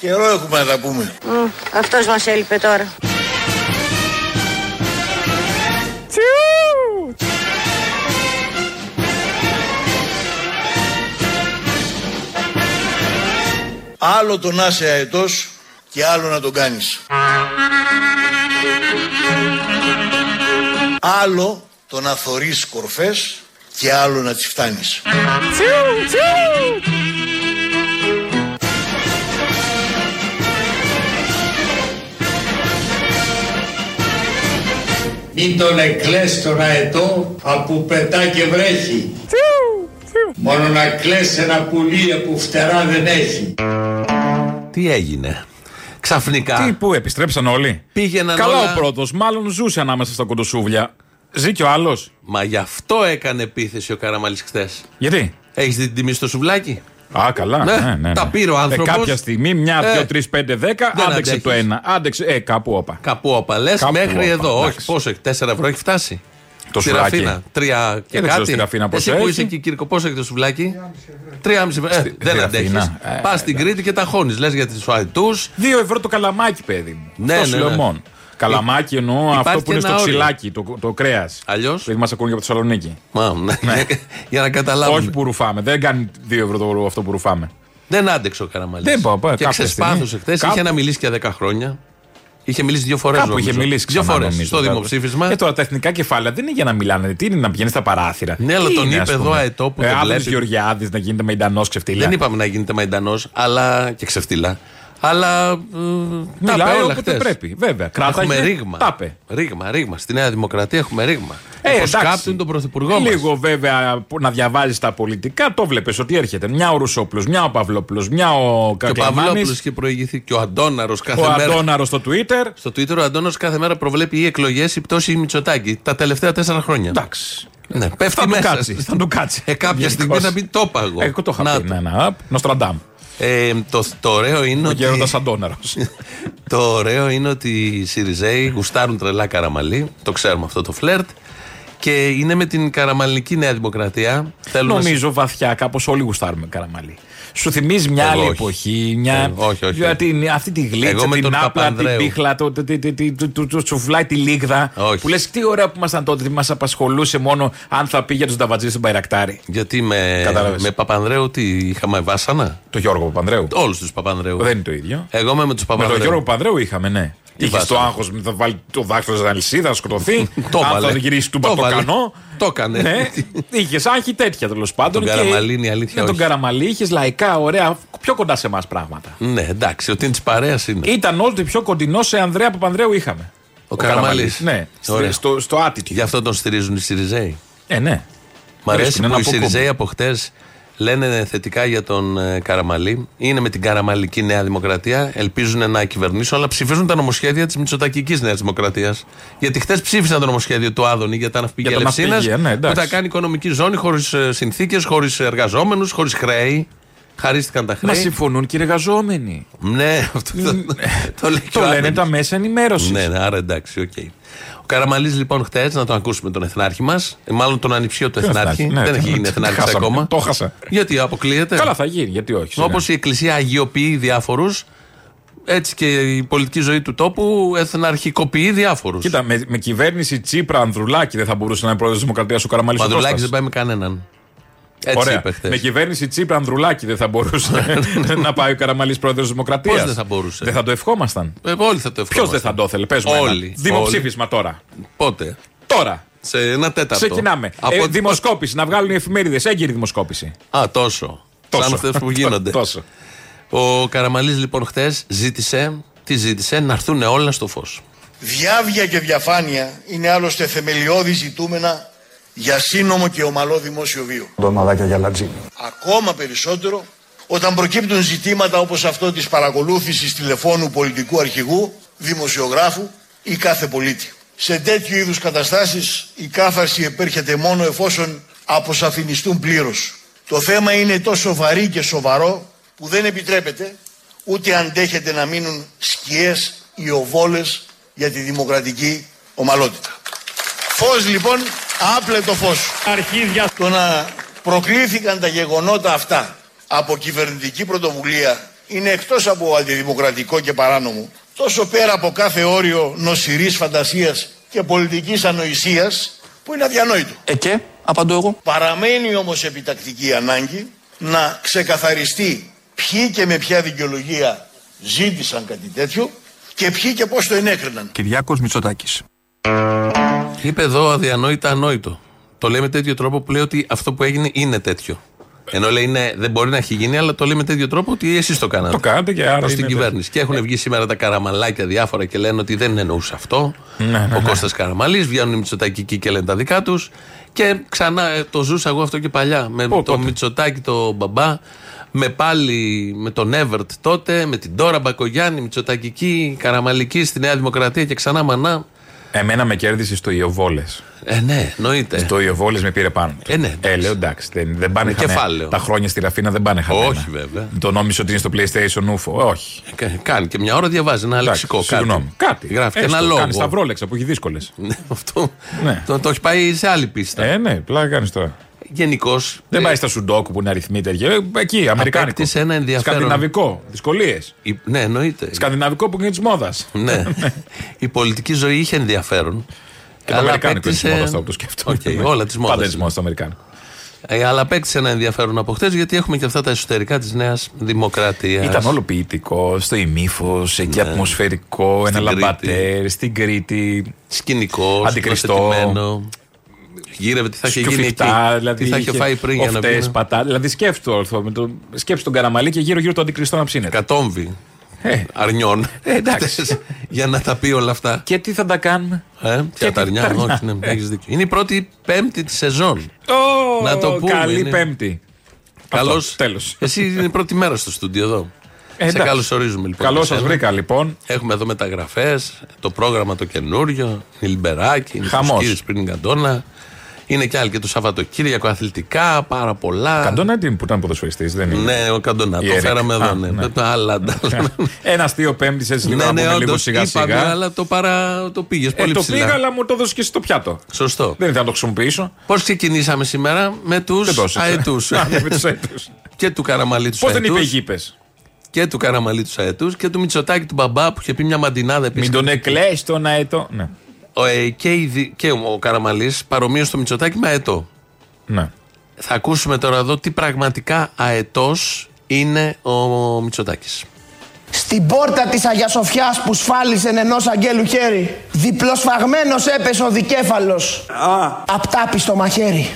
Καιρό έχουμε να τα πούμε. Αυτός μας έλειπε τώρα. Άλλο το να είσαι αετός και άλλο να τον κάνεις. Άλλο το να θωρείς κορφές και άλλο να τις φτάνεις. Μην τον εκλές τον αετό από πετά και βρέχει. Μόνο να κλαις ένα πουλί που φτερά δεν έχει. Τι έγινε; Ξαφνικά. Τι, πού επιστρέψαν όλοι; Πήγαιναν Καλά όλα- ο πρώτος, μάλλον ζούσε ανάμεσα στα κοντοσούβλια. Ζει και ο άλλος; Μα γι' αυτό έκανε επίθεση ο Καραμαλής χθες. Γιατί; Έχεις δει την τιμή στο σουβλάκι; Α, καλά. Ναι, Ναι, ναι, ναι. τα πήρε ο άνθρωπος. Ε, κάποια στιγμή, μια, Ε, δύο, τρεις, πέντε, δέκα, δεν άντεξε αντέχεις. το ένα. Άντεξε. Ε, κάπου όπα. Κάπου όπα λες Κάπου μέχρι όπα, εδώ. Όχι, εντάξει. πόσο έχει, 4 ευρώ έχει φτάσει. Το Στη σουβλάκι. Ραφίνα. Τρία και δεν ξέρω κάτι. στη Ραφίνα πόσο Εσύ που έχει. είσαι εκεί, Κύρκο, πόσο έχει το σουβλάκι; 3,5 ευρώ. Ε, Στη- δεν στη αντέχεις. Ραφίνα. Ε, Πας στην Κρήτη και τα χώνεις. Λες για του αετού. Δύο ευρώ το καλαμάκι, παιδί μου. Ναι, Αυτό ναι, σου λέω ναι. Μόνο. Καλαμάκι εννοώ Υπάρχει αυτό που και είναι στο ένα όριο. ξυλάκι, το, το κρέας. Αλλιώς; Δεν μα ακούνε από το Θεσσαλονίκη. ναι. Για να καταλάβουμε. Όχι που ρουφάμε. Δεν κάνει δύο ευρώ το, αυτό που ρουφάμε. Δεν άντεξε ο Καραμαλής. Δεν πάω, πάω, Και κάποια ξεσπάθωσε στιγμή. χθε. Κάπου- Είχε να μιλήσει για 10 χρόνια. Είχε μιλήσει δύο φορές. Κάπου είχε μιλήσει Δύο ξανά, φορές νομίζω, στο κάπου. δημοψήφισμα. Ε, τώρα τα εθνικά κεφάλαια δεν είναι για να μιλάνε. Τι είναι να πηγαίνεις στα παράθυρα. Ναι, αλλά Τι τον είναι, είπε ας εδώ πούμε. αετό που ε, τον Άδωνης βλέπει. Γεωργιάδης να γίνεται μεϊντανό ξεφτύλα. Δεν είπαμε να γίνεται μαϊντανός, αλλά και ξεφτύλα. Αλλά. ε, τα Μιλάει είπε όλα όποτε χτες. πρέπει. Βέβαια. Κράταγε, Έχουμε ρήγμα. τα είπε. Ρήγμα, ρήγμα. Στη Νέα Δημοκρατία έχουμε ρήγμα. Ε, Όπως εντάξει. κάπτουν τον πρωθυπουργό μας. Λίγο βέβαια που να διαβάζεις τα πολιτικά, το βλέπεις ότι έρχεται. Μια ο Ρουσόπουλος, μια ο Παυλόπουλος, μια ο Και ο Παυλόπουλος Κακλαμάνη, είχε προηγηθεί και ο Αντόναρο κάθε ο μέρα. Αντώναρος στο Twitter. Στο Twitter ο Αντώναρος κάθε μέρα προβλέπει ή εκλογές ή πτώση ή Μητσοτάκη. Τα τελευταία τέσσερα χρόνια. Εντάξει. Ναι, πέφτει Θα του μέσα. κάτσει. Θα του κάτσει. Ε, κάποια Γενικώς. στιγμή θα πει το είπα εγώ. Ε, Εγώ το είχα Να πει. το. Ναι, ναι. Απ, Νοστραντάμ. Ε, το, το ωραίο είναι Ο ότι. γέροντας Αντώναρος. Το ωραίο είναι ότι οι Σιριζέοι γουστάρουν τρελά καραμαλή. Το ξέρουμε αυτό το φλερτ. Και είναι με την καραμαλική Νέα Δημοκρατία. Θέλουν να Νομίζω βαθιά κάπως όλοι γουστάρουμε καραμαλί σου θυμίζει μια Εγώ άλλη όχι. εποχή. Μια... Ε, όχι, όχι, για αυτή τη γλίτσα, την άπλα, την πίχλα, το, το, το, το σουφλάι, τη λίγδα. Που λες τι ωραία που ήμασταν τότε, ότι μας απασχολούσε μόνο αν θα πήγε τους νταβατζή στον Παϊρακτάρι. Γιατί με, με Παπανδρέου τι είχαμε βάσανα; Το Γιώργο Παπανδρέου. Όλους τους Παπανδρέου. Δεν είναι το ίδιο. Εγώ με, με τους Παπανδρέου. Με τον Γιώργο Παπανδρέου είχαμε, ναι. Είχε το βάσανα. άγχος, θα βάλει το δάχτυλο στην αλυσίδα, θα σκοτωθεί. Το αν έβαλε. θα γυρίσει του Το έβαλε. μπατοκανό. Το έκανε. Ναι, είχες άγχη τέτοια τέλος πάντων. Τον και Καραμαλή είναι η αλήθεια, Με τον όχι. Καραμαλή είχες λαϊκά, ωραία, πιο κοντά σε εμάς πράγματα. Ναι, εντάξει, ότι είναι της παρέας είναι. Ήταν ό,τι πιο κοντινό σε Ανδρέα Παπανδρέου είχαμε. Ο Καραμαλής. Ναι, Ωραία. στο, στο attitude. Γι' αυτό τον στηρίζουν οι Σιριζέοι. Ε, ναι. Μ' αρέσει Βρίσκουν που ένα οι αποκούμπι. Σιριζέοι από χτες λένε θετικά για τον ε, Καραμαλή. Είναι με την Καραμαλική Νέα Δημοκρατία. Ελπίζουν να κυβερνήσουν, αλλά ψηφίζουν τα νομοσχέδια της Μητσοτακικής Νέας Δημοκρατίας. Γιατί χτες ψήφισαν το νομοσχέδιο του Άδωνη για τα ναυπηγεία Για τα Ελευσίνα. ναυπηγεία, ναι, που εντάξει. θα κάνει οικονομική ζώνη χωρίς συνθήκες, χωρίς εργαζόμενους, χωρίς χρέη. Χαρίστηκαν τα Μα χρέη. συμφωνούν και οι εργαζόμενοι. Ναι, αυτό το, το λέει και Το ο λένε Άδωνης. τα μέσα ενημέρωσης. Ναι, ναι, άρα εντάξει, οκ. Ο Καραμαλής λοιπόν χτες, να τον ακούσουμε τον εθνάρχη μας, μάλλον τον ανιψιό του εθνάρχη. Ναι, δεν το- έχει γίνει το εθνάρχης χάσαμε. ακόμα. Το χάσα. Γιατί αποκλείεται; Καλά θα γίνει, γιατί όχι. σιγά. Όπως η Εκκλησία αγιοποιεί διάφορους, έτσι και η πολιτική ζωή του τόπου εθναρχικοποιεί διάφορους. Κοίτα, με, με κυβέρνηση Τσίπρα Ανδρουλάκη δεν θα μπορούσε να είναι πρόεδρος της Δημοκρατίας ο Καραμαλής. Ο Μαδουλάκη δεν πάει με κανέναν. Έτσι Ωραία. είπε χθες. Με κυβέρνηση Τσίπρα Ανδρουλάκη δεν θα μπορούσε να πάει ο Καραμαλής πρόεδρος της Δημοκρατίας. Πώς δεν θα μπορούσε; Δεν θα το ευχόμασταν; Ε, όλοι θα το Ποιος ευχόμαστε. δεν θα το ήθελε, πες μου. ένα. Όλοι. Δημοψήφισμα τώρα. Πότε; Τώρα. Σε ένα τέταρτο. Ξεκινάμε. Από... Ε, δημοσκόπηση, να βγάλουν οι εφημερίδες. Έγκυρη δημοσκόπηση. Α, τόσο. Τόσο. Σαν αυτές που γίνονται. Τόσο. Ο Καραμαλής λοιπόν χθες ζήτησε, τι ζήτησε, να έρθουν όλα στο φως. Διάβια και διαφάνεια είναι άλλωστε θεμελιώδη ζητούμενα για σύνομο και ομαλό δημόσιο βίο. Ντομαδάκια για λατζίνι. Ακόμα περισσότερο όταν προκύπτουν ζητήματα όπως αυτό της παρακολούθησης τηλεφώνου πολιτικού αρχηγού, δημοσιογράφου ή κάθε πολίτη. Σε τέτοιου είδους καταστάσεις η κάθαρση επέρχεται μόνο εφόσον αποσαφινιστούν πλήρως. Το θέμα είναι τόσο βαρύ και σοβαρό που δεν επιτρέπεται ούτε αντέχεται να μείνουν σκιές ή οβόλες για τη δημοκρατική ομαλότητα. Φως λοιπόν, άπλε το φως. Αρχίδια. Το να προκλήθηκαν τα γεγονότα αυτά από κυβερνητική πρωτοβουλία είναι εκτός από αντιδημοκρατικό και παράνομο, τόσο πέρα από κάθε όριο νοσηρής φαντασίας και πολιτικής ανοησίας, που είναι αδιανόητο. Ε και, απαντώ εγώ. Παραμένει όμως επιτακτική ανάγκη να ξεκαθαριστεί ποιοι και με ποια δικαιολογία ζήτησαν κάτι τέτοιο και ποιοι και πώς το ενέκριναν. Κυριάκος Μητσοτάκης. Είπε εδώ αδιανόητα ανόητο. Το λέει με τέτοιο τρόπο που λέει ότι αυτό που έγινε είναι τέτοιο. Ενώ λέει ναι, δεν μπορεί να έχει γίνει, αλλά το λέει με τέτοιο τρόπο ότι εσείς το κάνατε. Το κάνατε και άρα Προς την είναι κυβέρνηση. Και έχουν βγει σήμερα τα καραμαλάκια διάφορα και λένε ότι δεν εννοούσε αυτό. Ναι, ναι, ο ναι. Κώστας Καραμαλής, βγαίνουν οι Μητσοτάκοι εκεί και λένε τα δικά τους. Και ξανά ε, το ζούσα εγώ αυτό και παλιά. Με Πού, το τότε; Μητσοτάκη, το μπαμπά. Με πάλι με τον Εύερτ τότε, με την Τώρα Μπακογιάννη, Μητσοτακική, Καραμαλική στη Νέα Δημοκρατία και ξανά μανά. Εμένα με κέρδισε στο Ιωβόλες. Ε, ναι, εννοείται. Στο Ιωβόλες με πήρε πάνω. του. Ε, ναι, ε, λέω εντάξει. Δεν, δεν πάνε Με χαμένα. κεφάλαιο. Τα χρόνια στη Ραφίνα δεν πάνε χαμένα. Όχι, βέβαια. Το νόμιζε ότι είναι στο PlayStation UFO. Όχι. Κα- Κάνει και μια ώρα διαβάζει ένα Εντάξει, λεξικό κάτι. Συγγνώμη. Κάτι. Γράφει και Έστω, ένα λόγο. Κάνει τα βρόλεξα που έχει δύσκολες. Ναι, αυτό. Ναι. Το, το έχει πάει σε άλλη πίστα. Ε, ναι, πλάκα κάνεις τώρα. Γενικώς. Δεν πάει στα Σουντόκου που είναι αριθμοί τέτοια. Ε, Εκεί, Αμερικάνικο. Απέκτησε ένα ενδιαφέρον. Σκανδιναβικό. Δυσκολίες. Ναι, εννοείται. Σκανδιναβικό που είναι της μόδας. ναι. Η πολιτική ζωή είχε ενδιαφέρον. Και το Αλλά Αμερικάνικο είναι της απέκτησε- μόδας, το σκέφτομαι. Οκ, όλα της μόδας. Πάντα της μόδας το Αμερικάνικο. Ε, αλλά απέκτησε ένα ενδιαφέρον από χτες γιατί έχουμε και αυτά τα εσωτερικά της Νέας Δημοκρατίας. Ήταν όλο ποιητικό, στο ημίφως, εκεί Ναι. ατμοσφαιρικό, ένα Κρήτη. λαμπατέρ, στην Κρήτη. Σκηνικό, Αντικριστό. Σκηνοθετημένο. Γύρευε τι θα είχε γίνει εκεί. Σκουφιχτά, δηλαδή. τι θα είχε φάει πριν για να οφτές, βγει. πατά, Δηλαδή σκέφτο, ορθό, με το, σκέψου τον καραμαλί και γύρω-γύρω το αντικριστό να ψήνεται. Κατόμβη. Ε, Αρνιών. Ε, εντάξει. για να τα πει όλα αυτά. και τι θα τα κάνουμε; Ε, ποια τα αρνιά, αρνιά. όχι, ναι, έχεις δίκιο. Είναι η πρώτη πέμπτη της σεζόν. Ω, Να το πούμε, Καλή είναι. Πέμπτη. Καλώς. Αυτό, τέλος. Εσύ είναι η πρώτη μέρα στο στούντιο εδώ. Ε, Σε εντάξει. καλωσορίζουμε λοιπόν. Καλώς και σας εσένα. βρήκα λοιπόν. Έχουμε εδώ μεταγραφές, το πρόγραμμα το καινούριο, η Λιμπεράκη, είναι Χαμός. κύριε πριν Καντόνα. Είναι και άλλοι και το Σαββατοκύριακο αθλητικά, πάρα πολλά. Καντόνα τι που ήταν ποδοσφαιριστής, δεν είναι. Ναι, ο Καντόνα. Το Ιερικ. φέραμε εδώ, Α, ναι. ναι. Τα άλλα. τα άλλα. Ένας αστείο πέμπτη έτσι λίγο Ναι, να ναι, πούμε λίγο όντως, σιγά είπαμε, σιγά. αλλά το, παρα... το πήγες Ε, πολύ το ψηλά. πήγα, αλλά μου το έδωσε και στο πιάτο. Σωστό. Δεν ήθελα να το χρησιμοποιήσω. Πώς ξεκινήσαμε σήμερα με τους Δεν το έσαι. αετούς. Α, ναι, με τους αετούς. και του Καραμαλή τους Πώς δεν είπε αετούς. οι γήπε. Και του Καραμαλή τους αετούς και του Μητσοτάκη του μπαμπά που είχε πει μια μαντινάδα επίσης. Μην τον εκλέσει τον αετό. Ναι. Και, η δι- και ο Καραμαλής παρομοίως στο Μητσοτάκη με αετό. ναι. Θα ακούσουμε τώρα εδώ τι πραγματικά αετός είναι ο Μητσοτάκης. Στην πόρτα της Αγία Σοφιάς που σφάλισε ενός αγγέλου χέρι Διπλοσφαγμένος έπεσε ο δικέφαλος. Απτάπη στο μαχαίρι.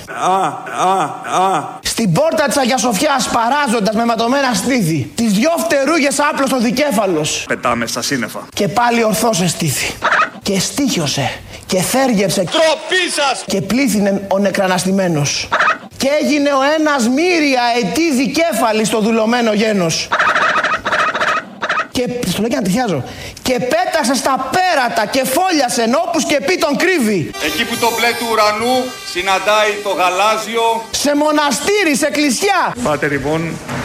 Στην πόρτα της Αγίας Σοφιάς παράζοντας με ματωμένα στήθη Τις δυο φτερούγες άπλος ο δικέφαλος. Πετάμε στα σύννεφα. Και πάλι ορθός εστήθη Και στήχιωσε Και θέργεψε Τροπή σας! Και πλήθυνε ο νεκραναστημένος. Και έγινε ο ένας μύρια ετή δικέφαλης στο δουλωμένο γένος και στο λέω και να τριχιάζω. Και πέτασε στα πέρατα και φόλιασε όπους και πει τον κρύβει. Εκεί που το μπλε του ουρανού συναντάει το γαλάζιο. Σε μοναστήρι, σε εκκλησιά. Πάτε λοιπόν,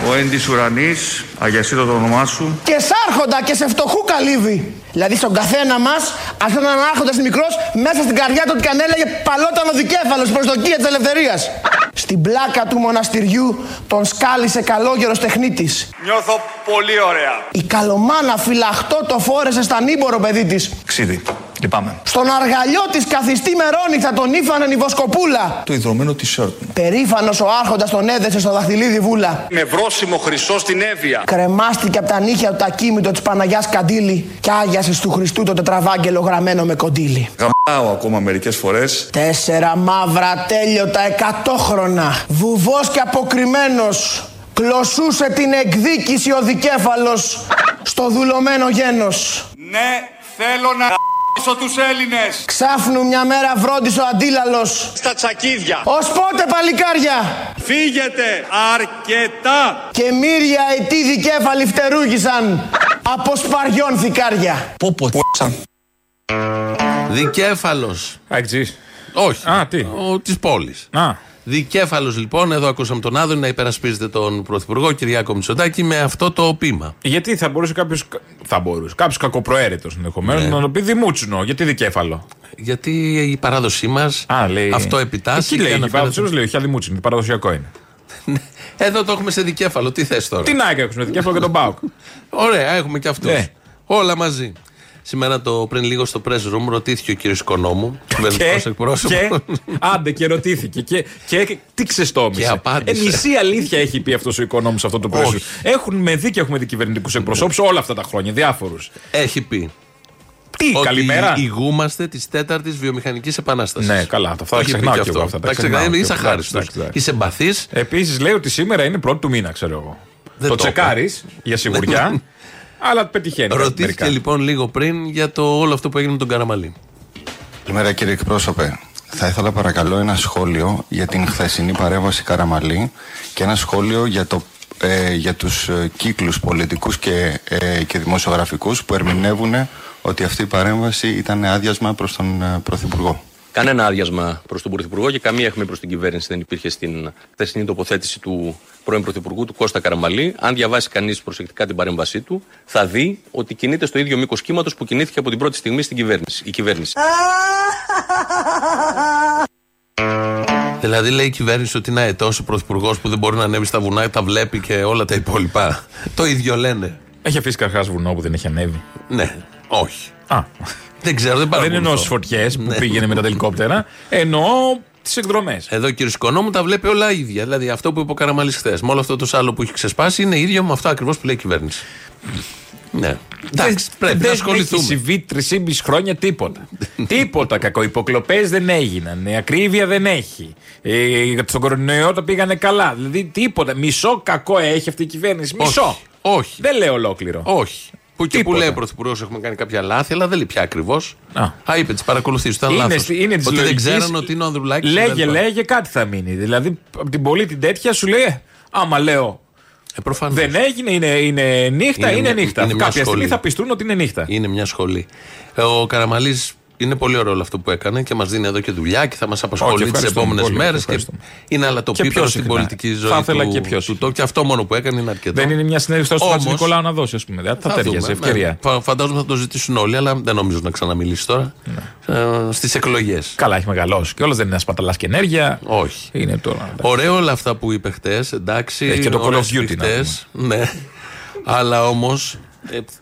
ο έντης ουρανής, αγιασίτω το όνομά σου. Και σάρχοντα και σε φτωχού καλύβει. Δηλαδή στον καθένα μας, αν ήταν ένα άρχοντα μικρός, μέσα στην καρδιά του ότι καν έλεγε παλόταν ο δικέφαλος προσδοκία της ελευθερίας. Στην πλάκα του μοναστηριού τον σκάλισε καλόγερος τεχνίτης. Νιώθω πολύ ωραία. Η καλομάνα φυλαχτό το φόρεσε στα νύμπορο παιδί της. Ξίδι. Λυπάμαι. Στον αργαλιό της καθιστή μερόνι τον ήφανε η βοσκοπούλα. Το ιδρωμένο t-shirt μου. Περήφανος ο άρχοντας τον έδεσε στο δαχτυλίδι βούλα. Με βρόσιμο χρυσό στην Εύβοια. Κρεμάστηκε από τα νύχια του τα κείμητο της Παναγιάς Καντήλη και άγιασε του Χριστού το τετραβάγγελο γραμμένο με κοντήλι. Γαμάω ακόμα μερικές φορές. Τέσσερα μαύρα τέλειωτα εκατόχρονα. Βουβός και αποκριμένος. Κλωσούσε την εκδίκηση ο δικέφαλος στο δουλωμένο γένος. Ναι, θέλω να γ***σω τους Έλληνες. Ξάφνου μια μέρα βρόντισε ο αντίλαλος. Στα τσακίδια. Ως πότε παλικάρια; Φύγετε αρκετά. Και μύρια ετή δικέφαλοι φτερούγησαν από σπαριών θικάρια. Πω πω σαν. Δικέφαλο. Αεξή. Όχι. Α, τι; Ο, της πόλης. Α, Δικέφαλος λοιπόν, εδώ ακούσαμε τον Άδωνη να υπερασπίζεται τον Πρωθυπουργό Κυριάκο Μητσοτάκη με αυτό το πείμα. γιατί θα μπορούσε κάποιος. Θα μπορούσε. Κάποιος κακοπροαίρετος ενδεχομένως Ναι. να το πει δημούτσινο. Γιατί δικέφαλο; Γιατί η παράδοσή μας Α, λέει. αυτό επιτάσσει. Εκεί λέει. και Η αναφέρεται- παράδοση λέει. Όχι, αδημούτσινο. Παραδοσιακό είναι. Εδώ το έχουμε σε δικέφαλο. Τι θες τώρα; Τι να έχουμε δικέφαλο και τον Μπάουκ. Ωραία, έχουμε και αυτό. Ναι. Όλα μαζί. Σήμερα το πριν λίγο στο press room ρωτήθηκε ο κύριος Οικονόμου, κυβερνητικό εκπρόσωπος. και, άντε και ρωτήθηκε. Και, και, τι ξεστόμησε. Και απάντησε. Ε, μισή αλήθεια έχει πει αυτός ο οικονόμο σε αυτό το press room. Όχι. Έχουμε δει και έχουμε δει κυβερνητικού εκπροσώπου όλα αυτά τα χρόνια, διάφορους. Έχει πει. Τι, ότι καλημέρα. ηγούμαστε της τέταρτης βιομηχανικής επανάστασης. Ναι, καλά, αυτά τα ξεχνάω κι εγώ, αυτά τα Τα ξεχνάω ξεχνάω. κι Είσαι εγώ. αχάριστο. Εντάξει, εντάξει. Είσαι εμπαθής. Επίσης λέει ότι σήμερα είναι πρώτη του μήνα, ξέρω εγώ. Δεν το το είπα. τσεκάρει για σιγουριά, αλλά πετυχαίνει. Ρωτήθηκε μερικά. λοιπόν λίγο πριν για το όλο αυτό που έγινε με τον Καραμαλή. Καλημέρα κύριε εκπρόσωπε. Θα ήθελα παρακαλώ ένα σχόλιο για την χθεσινή παρέμβαση Καραμαλή και ένα σχόλιο για, το, ε, για τους ε, κύκλους πολιτικούς και, ε, και δημοσιογραφικούς που ερμηνεύουν ότι αυτή η παρέμβαση ήταν άδειασμα προς τον ε, Πρωθυπουργό. Κανένα άδειασμα προς τον Πρωθυπουργό και καμία αιχμή προς την κυβέρνηση δεν υπήρχε στην χθεσινή τοποθέτηση του πρώην Πρωθυπουργού, του Κώστα Καραμαλή. Αν διαβάσει κανείς προσεκτικά την παρέμβασή του, θα δει ότι κινείται στο ίδιο μήκος κύματος που κινήθηκε από την πρώτη στιγμή στην κυβέρνηση. Η κυβέρνηση. Δηλαδή λέει η κυβέρνηση ότι είναι αετός ο πρωθυπουργός που δεν μπορεί να ανέβει στα βουνά, τα βλέπει και όλα τα υπόλοιπα. το ίδιο λένε. Έχει αφήσει καρχάς βουνό που δεν έχει ανέβει. Ναι, όχι. Α, Δεν ξέρω, δεν δεν παρακολουθώ. εννοώ στις φωτιές που Ναι. πήγαινε με τα ελικόπτερα. Εννοώ τις εκδρομές. Εδώ ο κύριος Οικονόμου τα βλέπει όλα ίδια. Δηλαδή αυτό που είπε ο Καραμαλή χθες, με όλο αυτό το σάλο που έχει ξεσπάσει, είναι ίδιο με αυτό ακριβώς που λέει η κυβέρνηση. Ναι. Εντάξει, πρέπει να δεν ασχοληθούμε. έχει συμβεί 3,5 χρόνια τίποτα. τίποτα. Κακοϊποκλοπέ δεν έγιναν. Ε, Ακρίβεια δεν έχει. Ε, στον κορονοϊό τα πήγανε καλά. Δηλαδή τίποτα. Μισό κακό έχει αυτή η κυβέρνηση. Μισό. Όχι. Όχι. Δεν λέω ολόκληρο. Όχι. Που και που Τίποτα. λέει ο Πρωθυπουργός έχουμε κάνει κάποια λάθη, αλλά δεν λέει πια ακριβώς. Α. Α, είπε τις παρακολουθήσει, ήταν Είναι, λάθος. στη- είναι της Ότι δεν λογικής, ξέραν ότι είναι ο Ανδρουλάκης. Λέγε, λέγε, κάτι θα μείνει. Δηλαδή, από την πολύ την τέτοια σου λέει, «Ε, άμα λέω Ε, προφανώς. δεν έγινε, είναι, είναι νύχτα, Είναι είναι, μια- νύχτα. είναι μια Κάποια στιγμή σχολή. θα πιστούν ότι είναι νύχτα. Είναι μια σχολή. Ε, Ο Καραμαλής είναι πολύ ωραίο όλο αυτό που έκανε και μας δίνει εδώ και δουλειά και θα μας απασχολεί τις ευχαριστούμε επόμενες πολύ, μέρες. ευχαριστούμε. Είναι αλλά το Και πίπερο πιο στην συχνά. πολιτική ζωή Θα ήθελα του, και πιο του συχνά. τόπου. Και αυτό μόνο που έκανε είναι αρκετό. Δεν είναι μια συνέντευξη στο Όμως- Χατζη Νικολάου να δώσει, ας πούμε. Δεν θα, Θα ταιριάζει, δούμε, ευκαιρία. ναι. Φα- Φαντάζομαι θα το ζητήσουν όλοι, αλλά δεν νομίζω να ξαναμιλήσει τώρα. Ε, Στις εκλογές. Καλά, έχει μεγαλώσει. Και όλα δεν είναι σπαταλά και ενέργεια. Όχι. Είναι τώρα. Ωραίο όλα αυτά που είπε χτες, εντάξει. Έχει και το Call of ωραίες Duty, να σφιχτές, Ναι. Αλλά όμως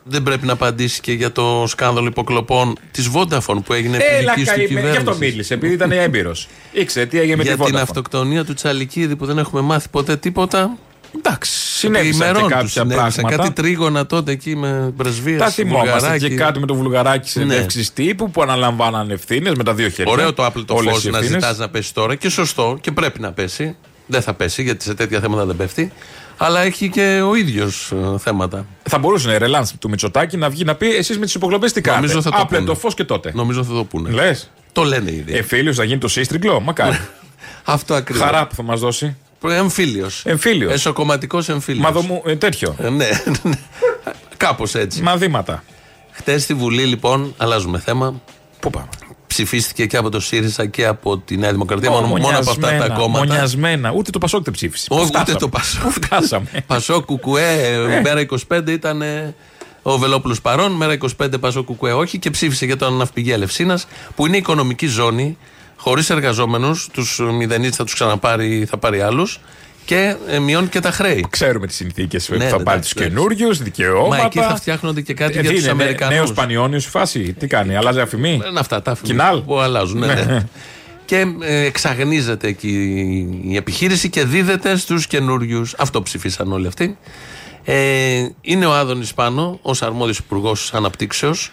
δεν πρέπει να απαντήσει και για το σκάνδαλο υποκλοπών της Vodafone που έγινε Έλα, επί δικής του καημένη. Γι' αυτό κυβέρνησης. μίλησε, επειδή ήταν έμπειρος. Ήξερε τι έγινε με Για τη την Vodafone. αυτοκτονία του Τσαλικίδη που δεν έχουμε μάθει ποτέ τίποτα. Εντάξει, Συνέβησαν και ημερών τους κάποια συνέβησαν. πράγματα. Κάτι τρίγωνα τότε εκεί με πρεσβείες. Τα θυμόμαστε και κάτι με το βουλγαράκι συνέντευξη τύπου που αναλαμβάναν ευθύνες με τα δύο χέρια. Ναι. Ωραίο το άπλετο Όλες φως οι να ευθύνες. ζητάς να πέσει τώρα και σωστό και πρέπει να πέσει. Δεν θα πέσει γιατί σε τέτοια θέματα δεν πέφτει. Αλλά έχει και ο ίδιος θέματα. Θα μπορούσε να ρελάνς του Μητσοτάκη να βγει να πει εσείς με τις υποκλοπές τι κάνετε; Νομίζω θα το Άπλε πούνε. το φως και τότε. Νομίζω θα το πούνε. Λες. Το λένε ήδη. Εμφύλιο να γίνει το σύστριγκλο. Μακάρι. Αυτό ακριβώς. Χαρά που θα μας δώσει. Εμφύλιος. Εμφύλιος. Εσωκομματικός εμφύλιος. Μαδομού, ε, τέτοιο. ναι, κάπως έτσι. Μαδήματα. Χτες στη Βουλή, λοιπόν, αλλάζουμε θέμα. Πού πάμε; Ψηφίστηκε και από το ΣΥΡΙΖΑ και από τη Νέα Δημοκρατία. Μόνο, μόνο από αυτά τα κόμματα. Μονιασμένα. Ούτε το Πασόκ δεν ψήφισε. Όχι, Πού ούτε φτάσαμε. το Πασόκ. Πού φτάσαμε. Πασό Κουκουέ, μέρα 25 ήταν ε, ο Βελόπουλος παρόν, μέρα 25 Πασό Κουκουέ όχι και ψήφισε για τον ναυπηγείο Ελευσίνα που είναι οικονομική ζώνη, χωρίς εργαζόμενους, τους μηδενίτε θα τους ξαναπάρει, θα πάρει άλλους και ε, μειώνει και τα χρέη. Ξέρουμε τις συνθήκες που Ναι, θα ναι, πάρει εντάξει, τους καινούριους, δικαιώματα. Μα εκεί θα φτιάχνονται και κάτι Ε, για τι τους είναι, Αμερικανού. Νέο Πανιόνιος φάση. Τι κάνει, αλλάζει αφημί; Είναι αυτά τα Κοινάλ. που αλλάζουν. Ναι, ναι. και ε, εξαγνίζεται εκεί η επιχείρηση και δίδεται στους καινούριους. Αυτό ψηφίσαν όλοι αυτοί. Ε, είναι ο Άδωνης πάνω, ως αρμόδιος υπουργός αναπτύξεως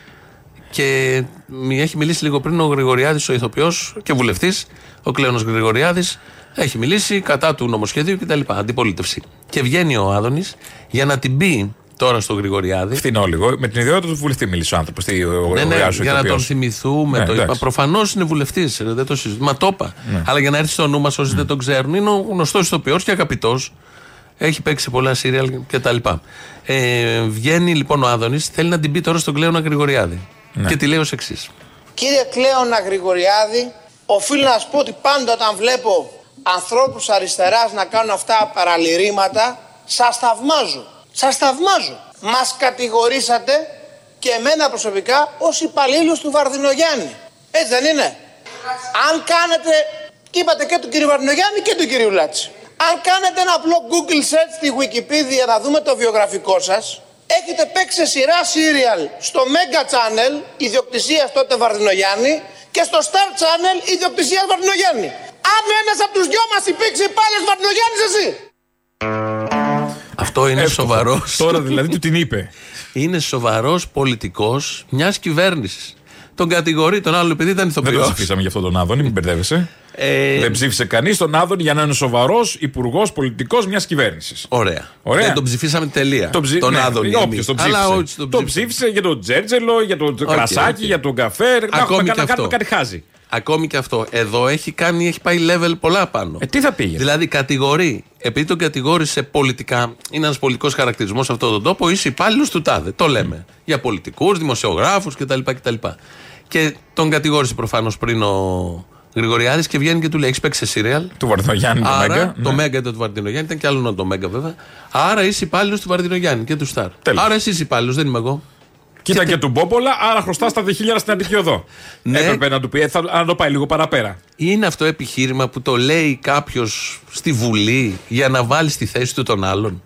και μη- έχει μιλήσει λίγο πριν ο Γρηγοριάδης, ο ηθοποιός και βουλευτής, ο Κλέονος Γρηγοριάδης, έχει μιλήσει κατά του νομοσχεδίου κτλ. Αντιπολίτευση. Και βγαίνει ο Άδωνης για να την πει τώρα στο Γρηγοριάδη. Φθηνό λίγο. Με την ιδιότητα του βουλευτή μίλησε ο άνθρωπο. Τι ο, ο, Ναι, ναι, Γρηγοριάδης ο για να τον ηθοποιός. θυμηθούμε. Ναι, το εντάξει. είπα. Προφανώ είναι βουλευτή. Δεν το συζητούμε. Μα το είπα. Ναι. Αλλά για να έρθει στο νου μα όσοι δεν τον ξέρουν, είναι ο γνωστό ηθοποιό και αγαπητό. Έχει παίξει σε πολλά σύριαλ κτλ. Ε, βγαίνει λοιπόν ο Άδωνη, θέλει να την πει τώρα στον Κλέωνα Γρηγοριάδη. Ναι. Και τη λέει ω εξή. Κύριε Κλέωνα Γρηγοριάδη, οφείλω να σου πω ότι πάντα όταν βλέπω ανθρώπους αριστεράς να κάνουν αυτά παραλυρήματα, σας θαυμάζω. Σας θαυμάζω. Μας κατηγορήσατε και εμένα προσωπικά ως υπαλλήλους του Βαρδινογιάννη. Έτσι δεν είναι; Αν κάνετε, είπατε και του κύριου Βαρδινογιάννη και του κύριου Λάτση. Αν κάνετε ένα απλό Google search στη Wikipedia να δούμε το βιογραφικό σας, έχετε παίξει σε σειρά serial στο Mega Channel, ιδιοκτησίας τότε Βαρδινογιάννη, και στο Star Channel, ιδιοκτησίας Βαρδινογιάννη. Αν ένας από τους δυο μας υπήρξε υπάλληλος Βαρδινογιάννης εσύ. Αυτό είναι σοβαρός. Τώρα δηλαδή του την είπε. Είναι σοβαρός πολιτικός μιας κυβέρνησης. Τον κατηγορεί τον άλλο επειδή ήταν Δεν ηθοποιός. το ψηφίσαμε για αυτόν τον Άδωνη, μην μπερδεύεσαι. Ε, Δεν ψήφισε κανείς τον Άδωνη για να είναι σοβαρός υπουργός πολιτικός μιας κυβέρνησης. Ωραία. Ωραία. Δεν τον ψηφίσαμε τελεία. Τον, ψη... Τον ναι, Άδωνη. Όποιος εμείς. τον Αλλά ψήφισε. όχι, τον τον ψήφισε. ψήφισε για τον τζέρτζελο, για τον Οκ, κρασάκι, οκ. για τον καφέ. Να Ακόμη έχουμε και να αυτό. κάνουμε κάτι χάζι. Ακόμη και αυτό. Εδώ έχει, κάνει, έχει πάει level πολλά πάνω. Ε, τι θα πήγε; Δηλαδή κατηγορεί, επειδή τον κατηγόρησε πολιτικά, είναι ένας πολιτικός χαρακτηρισμός σε αυτόν τον τόπο, είσαι υπάλληλος του τάδε. Το λέμε. Για πολιτικούς, δημοσιογράφους κτλ. κτλ. Και τον κατηγόρησε προφανώς πριν ο Γρηγοριάδης και βγαίνει και του λέει: Έχεις παίξει σε σύριαλ. Του Βαρδινογιάννη, το Άρα, Μέγκα. Το ναι. Μέγκα ήταν του Βαρδινογιάννη, ήταν και άλλο το Μέγκα βέβαια. Άρα είσαι υπάλληλος του Βαρδινογιάννη και του Σταρ. Τέλος. Άρα εσύ είσαι υπάλληλος, δεν είμαι εγώ. Κοίτα και του Μπόπολα, άρα χρωστάς τα διχίλιαρα στην Αττική Οδό. Ναι. Έπρεπε να του πει, ε, θα, να το πάει λίγο παραπέρα. Είναι αυτό επιχείρημα που το λέει κάποιος στη Βουλή για να βάλει στη θέση του τον άλλον;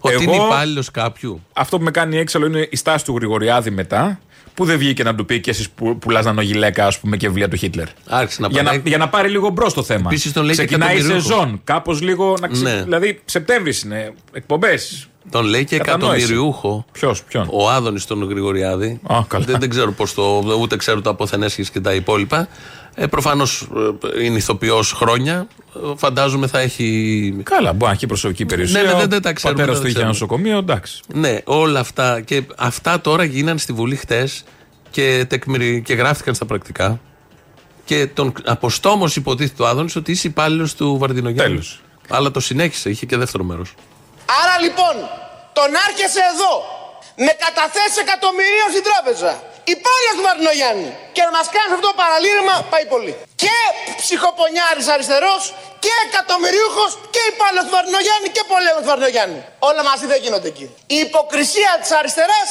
Ότι Εγώ- είναι υπάλληλος κάποιου; Αυτό που με κάνει έξαλλο είναι η στάση του Γρηγοριάδη μετά, που δεν βγήκε να του πει και εσείς που πουλάς νανογιλέκα, ας πούμε, και βιβλία του Χίτλερ. Άρχισε να Για να, πατάει. για να πάρει λίγο μπρος το θέμα. Επίσης τον λέει και Ξεκινάει η εκατομμυρίουχο. σεζόν. Κάπως λίγο να ξε... Ναι. Δηλαδή, Σεπτέμβρης είναι. Εκπομπές. Τον λέει και Κατανόηση. εκατομμυριούχο. Ποιος, ποιον; Ο Άδωνης τον Γρηγοριάδη. Α, καλά. Δεν, δεν ξέρω πώς το. ούτε ξέρω το αποθενέσχε και τα υπόλοιπα. Ε, Προφανώς είναι ηθοποιός χρόνια. Ε, Φαντάζομαι θα έχει. Καλά, μπορεί να έχει προσωπική περιουσία. Ναι, ναι, δεν- δεν τα ξέρουμε, Πατέρας δεν του τα είχε ένα ξέρουμε. νοσοκομείο, εντάξει. Ναι, όλα αυτά. Και αυτά τώρα γίνανε στη Βουλή χτες και, τεκμηρι... και γράφτηκαν στα πρακτικά. Και τον αποστόμω υποτίθεται ο Άδωνης ότι είσαι υπάλληλος του Βαρδινογιάννη. Τέλος. Αλλά το συνέχισε, είχε και δεύτερο μέρος. Άρα λοιπόν, τον άρχεσαι εδώ με καταθέσει εκατομμυρίων στην τράπεζα. Υπάλληλο του Μαρινογιάννη. Και να μας κάνει αυτό το παραλήρημα πάει πολύ. Και ψυχοπονιάρης αριστερός και εκατομμυρίουχος και υπάλληλο του Μαρινογιάννη και πολέμο του Μαρινογιάννη. Όλα μαζί δεν γίνονται εκεί. Η υποκρισία της αριστεράς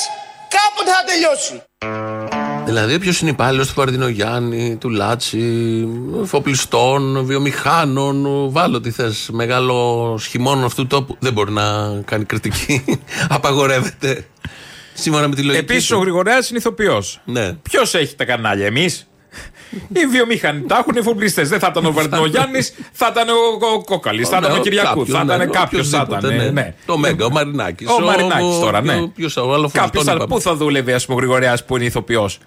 κάποτε θα τελειώσει. Δηλαδή, όποιος είναι υπάλληλος του Βαρδινογιάννη, του Λάτσι, εφοπλιστών, βιομηχάνων, βάλω τι θες, μεγάλο χειμώνα αυτού του τόπου, δεν μπορεί να κάνει κριτική. Απαγορεύεται. Σύμφωνα με τη λογική. Επίσης, του. ο Γρηγοριάδη είναι ηθοποιός. Ναι. Ποιος έχει τα κανάλια, εμείς; Οι βιομηχανοί τα έχουν, οι εφοπλιστέ. Δεν θα ήταν ο Βαρδινογιάννη, θα ήταν ο, ο Κόκαλη, θα ήταν ο Ναι, Κυριακούς, κάποιος, θα ναι, ήταν κάποιο. Θα οποιοσδήποτε, ήταν. ναι. ναι. Το Μέγκα, ο Μαρινάκης. Ο Μαρινάκης τώρα, ναι. Ποιος άλλος Κάποιος θα. Πού θα δούλευε, ας πούμε, ο Γρηγοριάδη που είναι ηθοποιός;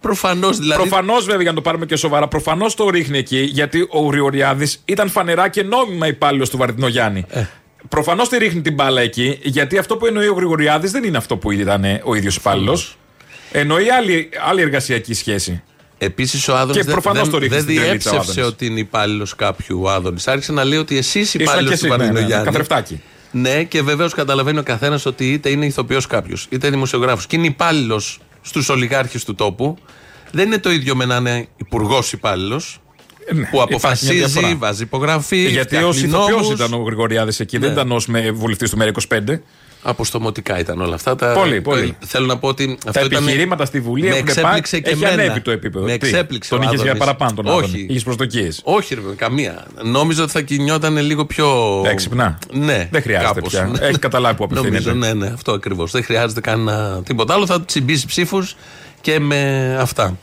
Προφανώς δηλαδή. Προφανώς, βέβαια, για να το πάρουμε και σοβαρά, προφανώς το ρίχνει εκεί, γιατί ο Γρηγοριάδης ήταν φανερά και νόμιμα υπάλληλος του Βαρδινογιάννη. Ε. Προφανώς τη ρίχνει την μπάλα εκεί, γιατί αυτό που εννοεί ο Γρηγοριάδης δεν είναι αυτό που ήταν ο ίδιος υπάλληλος. Εννοεί άλλη, άλλη εργασιακή σχέση. Επίσης ο Άδωνης Και δεν, προφανώς δεν, το ρίχνει δεν στην τρελίτσα ο διέψευσε Άδωνης. ότι είναι υπάλληλος κάποιου ο Άδωνης. Άρχισε να λέει ότι εσύ είσαι Ήσουν υπάλληλος και του εσύ, ναι, ναι, Βαρδινογιάννη. καθρεφτάκι. Ναι, και βεβαίως καταλαβαίνει ο καθένας ότι είτε είναι ηθοποιός κάποιος, είτε δημοσιογράφος και είναι υπάλληλος στους ολιγάρχες του τόπου. Δεν είναι το ίδιο με να είναι υπουργός υπάλληλος. Ναι, που υπάρχει μια αποφασίζει, διαφορά. βάζει υπογραφή. Γιατί ω φτιάχνει ηθοποιός νόμους. ήταν ο Γρηγοριάδης εκεί, δεν Ναι. ήταν ως βουλευτής του ΜΕΡΑ25. Αποστομωτικά ήταν όλα αυτά. Τα... Πολύ, πολύ. Θέλω να πω ότι. Τα αυτό ήταν- επιχειρήματα στη Βουλή με έχουν πάει. εξέπληξε και Έχει εμένα. ανέβει το επίπεδο. Με Τι, εξέπληξε Τον ο είχες για Άδωνης. παραπάνω τον Όχι. Είχες προσδοκίες; Όχι, ρε, παιδί, καμία. Νόμιζα ότι θα κινιόταν λίγο πιο. Έξυπνα. Ναι, Δεν χρειάζεται κάπως. πια. Έχει καταλάβει που απευθύνεται. Νομίζω, ναι, ναι, αυτό ακριβώς. Δεν χρειάζεται κανένα τίποτα άλλο. Θα τσιμπήσει ψήφους και με αυτά.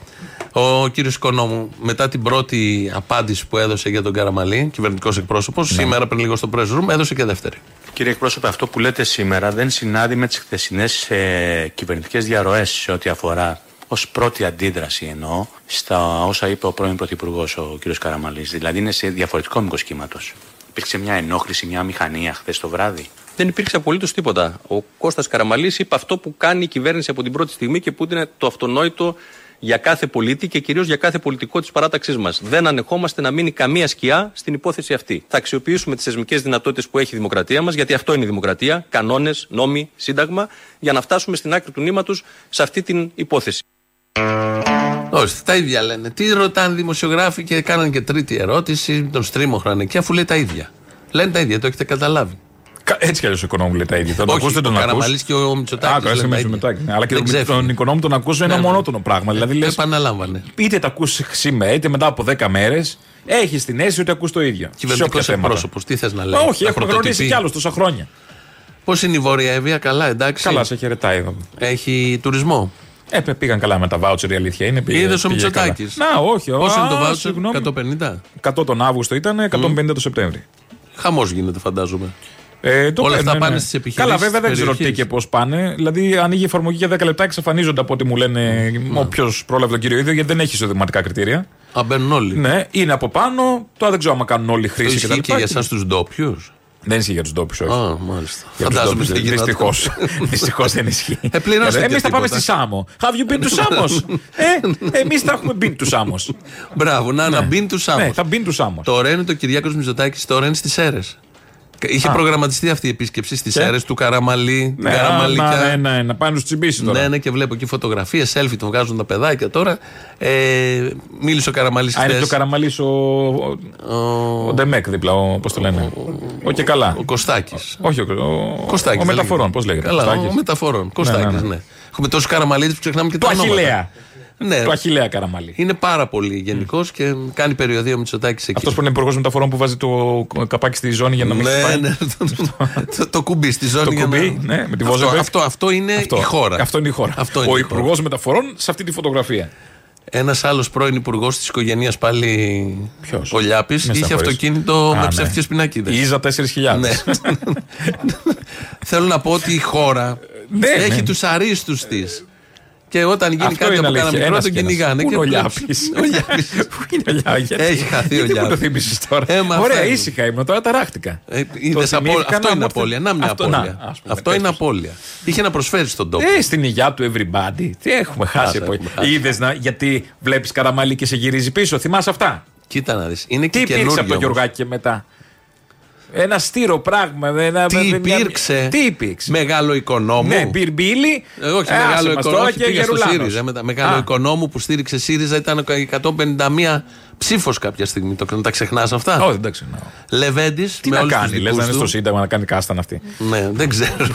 Ο κύριος Οικονόμου, μετά την πρώτη απάντηση που έδωσε για τον Καραμαλή, κυβερνητικός εκπρόσωπος, Ναι. σήμερα πριν λίγο στο press room, έδωσε και δεύτερη. Κύριε εκπρόσωπε, αυτό που λέτε σήμερα δεν συνάδει με τις χθεσινές ε, κυβερνητικές διαρροές σε ό,τι αφορά ως πρώτη αντίδραση εννοώ στα όσα είπε ο πρώην Πρωθυπουργός, ο κ. Καραμαλής. Δηλαδή είναι σε διαφορετικό μήκος κύματος. Υπήρξε μια ενόχληση, μια μηχανία χθες το βράδυ; Δεν υπήρξε απολύτως τίποτα. Ο Κώστας Καραμαλής είπε αυτό που κάνει η κυβέρνηση από την πρώτη στιγμή και που είναι το αυτονόητο για κάθε πολίτη και κυρίως για κάθε πολιτικό της παράταξής μας. Δεν ανεχόμαστε να μείνει καμία σκιά στην υπόθεση αυτή. Θα αξιοποιήσουμε τις θεσμικές δυνατότητες που έχει η δημοκρατία μας, γιατί αυτό είναι η δημοκρατία, κανόνες, νόμοι, σύνταγμα, για να φτάσουμε στην άκρη του νήματος σε αυτή την υπόθεση. Όχι, τα ίδια λένε. Τι ρωτάνε δημοσιογράφοι και κάνανε και τρίτη ερώτηση, τον στρίμωχραν εκεί, αφού λέει τα ίδια. Λένε τα ίδια, το έχετε καταλάβει. Κα- Έτσι κι αλλιώς ο οικονόμου λέει τα ίδια. Τον Όχι, ακούς, δεν ο τον ακούς. Καραμαλής και ο Μητσοτάκης Α, καλά, λένε με τα το ίδια. Μητσοτάκη, ναι. Αλλά και Δεν τον, ξέφυγε. τον οικονόμου τον ακούς είναι Ναι, ένα ναι. μονότονο πράγμα. Δηλαδή λες, Επαναλάμβανε. είτε τα ακούς σήμερα, είτε μετά από 10 μέρες, έχεις την αίσθηση ότι ακούς το ίδιο. Σε Κυβερνητικός όποια θέματα. εκπρόσωπος, τι θες να λέει. Μα όχι, έχουμε γνωρίσει κι άλλο τόσα χρόνια. Πώς είναι η Βόρεια Εύβοια, καλά, εντάξει. Καλά, σε χαιρετάει εδώ. Έχει τουρισμό. Ε, παι- πήγαν καλά με τα βάουτσερ, η αλήθεια είναι. πήγε- Είδες ο πήγε Μητσοτάκης. καλά. Να, όχι. Πόσο είναι το α, βάουτσερ, συγγνώμη. 150. 100 τον Αύγουστο ήταν, 150 το Σεπτέμβρη. Χαμός γίνεται, φαντάζομαι. Ε, το Όλα παίρνουν, αυτά ναι, πάνε ναι. στις επιχειρήσεις, Καλά, βέβαια δεν στις ξέρω τι περιοχές. και πώς πάνε. Δηλαδή, ανοίγει η εφαρμογή για 10 λεπτά, εξαφανίζονται από ό,τι μου λένε όποιος πρόλαβε τον κύριο ίδιο, γιατί δεν έχει ισοδηματικά κριτήρια. Α, μπαίνουν όλοι. Ναι, είναι από πάνω. Τώρα δεν ξέρω αν κάνουν όλοι Το χρήση ισχύει κτλ. και για εσάς τους ντόπιους; Δεν ισχύει για τους ντόπιους, όχι. Α, μάλιστα. Για τους Φαντάζομαι ντόπιους, στη γυναίκα. Δυστυχώς. Δυστυχώς δεν ισχύει. Ε, πληρώστε Εμείς και θα πάμε τίποτα. στη Σάμο. Have you been to Samos? ε, εμείς θα έχουμε been to Samos. Μπράβο, να, να Ναι. μπει του Σάμο. Ναι, θα been to Samos. Τώρα είναι το Κυριάκος Μητσοτάκης, τώρα είναι στις αίρε. Είχε Α. προγραμματιστεί αυτή η επίσκεψη στις Και; αίρε του Καραμαλή. την Ναι, Καραμαλικιά. να, ναι, ναι, να πάνε να τους τσιμπήσει τώρα. Ναι, ναι, και βλέπω εκεί φωτογραφίες, selfie του βγάζουν τα παιδάκια τώρα. Ε, μίλησε ο Καραμαλής Α, είναι και ο Καραμαλής ο, ο, ο Ντεμέκ δίπλα, ο, πώς το λένε. Ο, και καλά. Ο Κωστάκης. Όχι, ο, ο, Κωστάκης, ο δεν μεταφορών, λέγεται. πώς λέγεται. Καλά, Κωστάκης. ο μεταφορών. Κωστάκη, ναι, ναι, ναι. Έχουμε τόσους Καραμαλίδες που ξεχνάμε και Του τα ονόματα. Αχηλέα. Ναι, Του Αχηλέα Καραμαλή. είναι πάρα πολύ γενικός και κάνει περιοδία ο Μητσοτάκης εκεί. Αυτός που είναι υπουργός μεταφορών που βάζει το καπάκι στη ζώνη για να μην ναι, χτυπάει. ναι, το, το κουμπί στη ζώνη. Το για κουμπί, να... ναι, με τη αυτό, Βόζεβεκ. αυτό, αυτό είναι Αυτό. η χώρα. Αυτό είναι η χώρα. Αυτό είναι ο η χώρα. υπουργός μεταφορών σε αυτή τη φωτογραφία. Ένας άλλος πρώην υπουργός της οικογένειας πάλι. Ποιος; Ο Λιάπης. Με Είχε στεναχωρείς. αυτοκίνητο Α, με ναι. ψεύτικες πινακίδες. Η Ίζα 4.000. Ναι. Θέλω να πω ότι η χώρα Ναι, έχει ναι. τους αρίστους της. Και όταν γίνει Αυτό κάτι είναι από κάνα αλήθεια. μικρό, Ένας τον και ένας. κυνηγάνε. Πού και είναι ο βλέπεις. Λιάπης; Ο Λιάπης. Πού είναι ο Λιάπης, γιατί- Έχει χαθεί ο γιατί μου το Λιάπης. θύμισες τώρα. Ε, μα Ωραία, αυτά είναι. ήσυχα ήμουν, τώρα ταράχτηκα. Ε, είδες Το απο- θυμήθηκα Αυτό να είναι μου έρθει- απώλεια. Να μια Αυτό, να, απώλεια. ας πούμε, Αυτό είναι τέτοιος. απώλεια. Είχε να προσφέρει στον τόπο. Ε, στην υγειά του everybody. Τι έχουμε χάσει Άρα, από έχουμε χάσει. Είδες να, γιατί βλέπεις καραμαλί και σε γυρίζει πίσω. Θυμάσαι αυτά; Κοίτα να δεις. Είναι Τι και υπήρξε από καινούριο. τον όμως. Γιωργάκη και μετά; Ένα στήρο πράγμα. Ένα, Τι μια- υπήρξε; Τι υπήρξε; Μεγάλο οικονόμου. Ναι, μπυρμπίλι. Ε, όχι, Ε, άσε μεγάλο μας οικονόμου. τώρα όχι, και πήγα στο Γερουλάνος. ΣΥΡΙΖΑ. Μετά, μεγάλο Α. οικονόμου που στήριξε ΣΥΡΙΖΑ ήταν 151 ψήφος κάποια στιγμή. Το, τα ξεχνάς αυτά; Όχι, δεν τα ξεχνάω. Λεβέντης. Τι να κάνει, λες να είναι στο Σύνταγμα να κάνει κάσταν αυτή. Ναι, δεν ξέρω.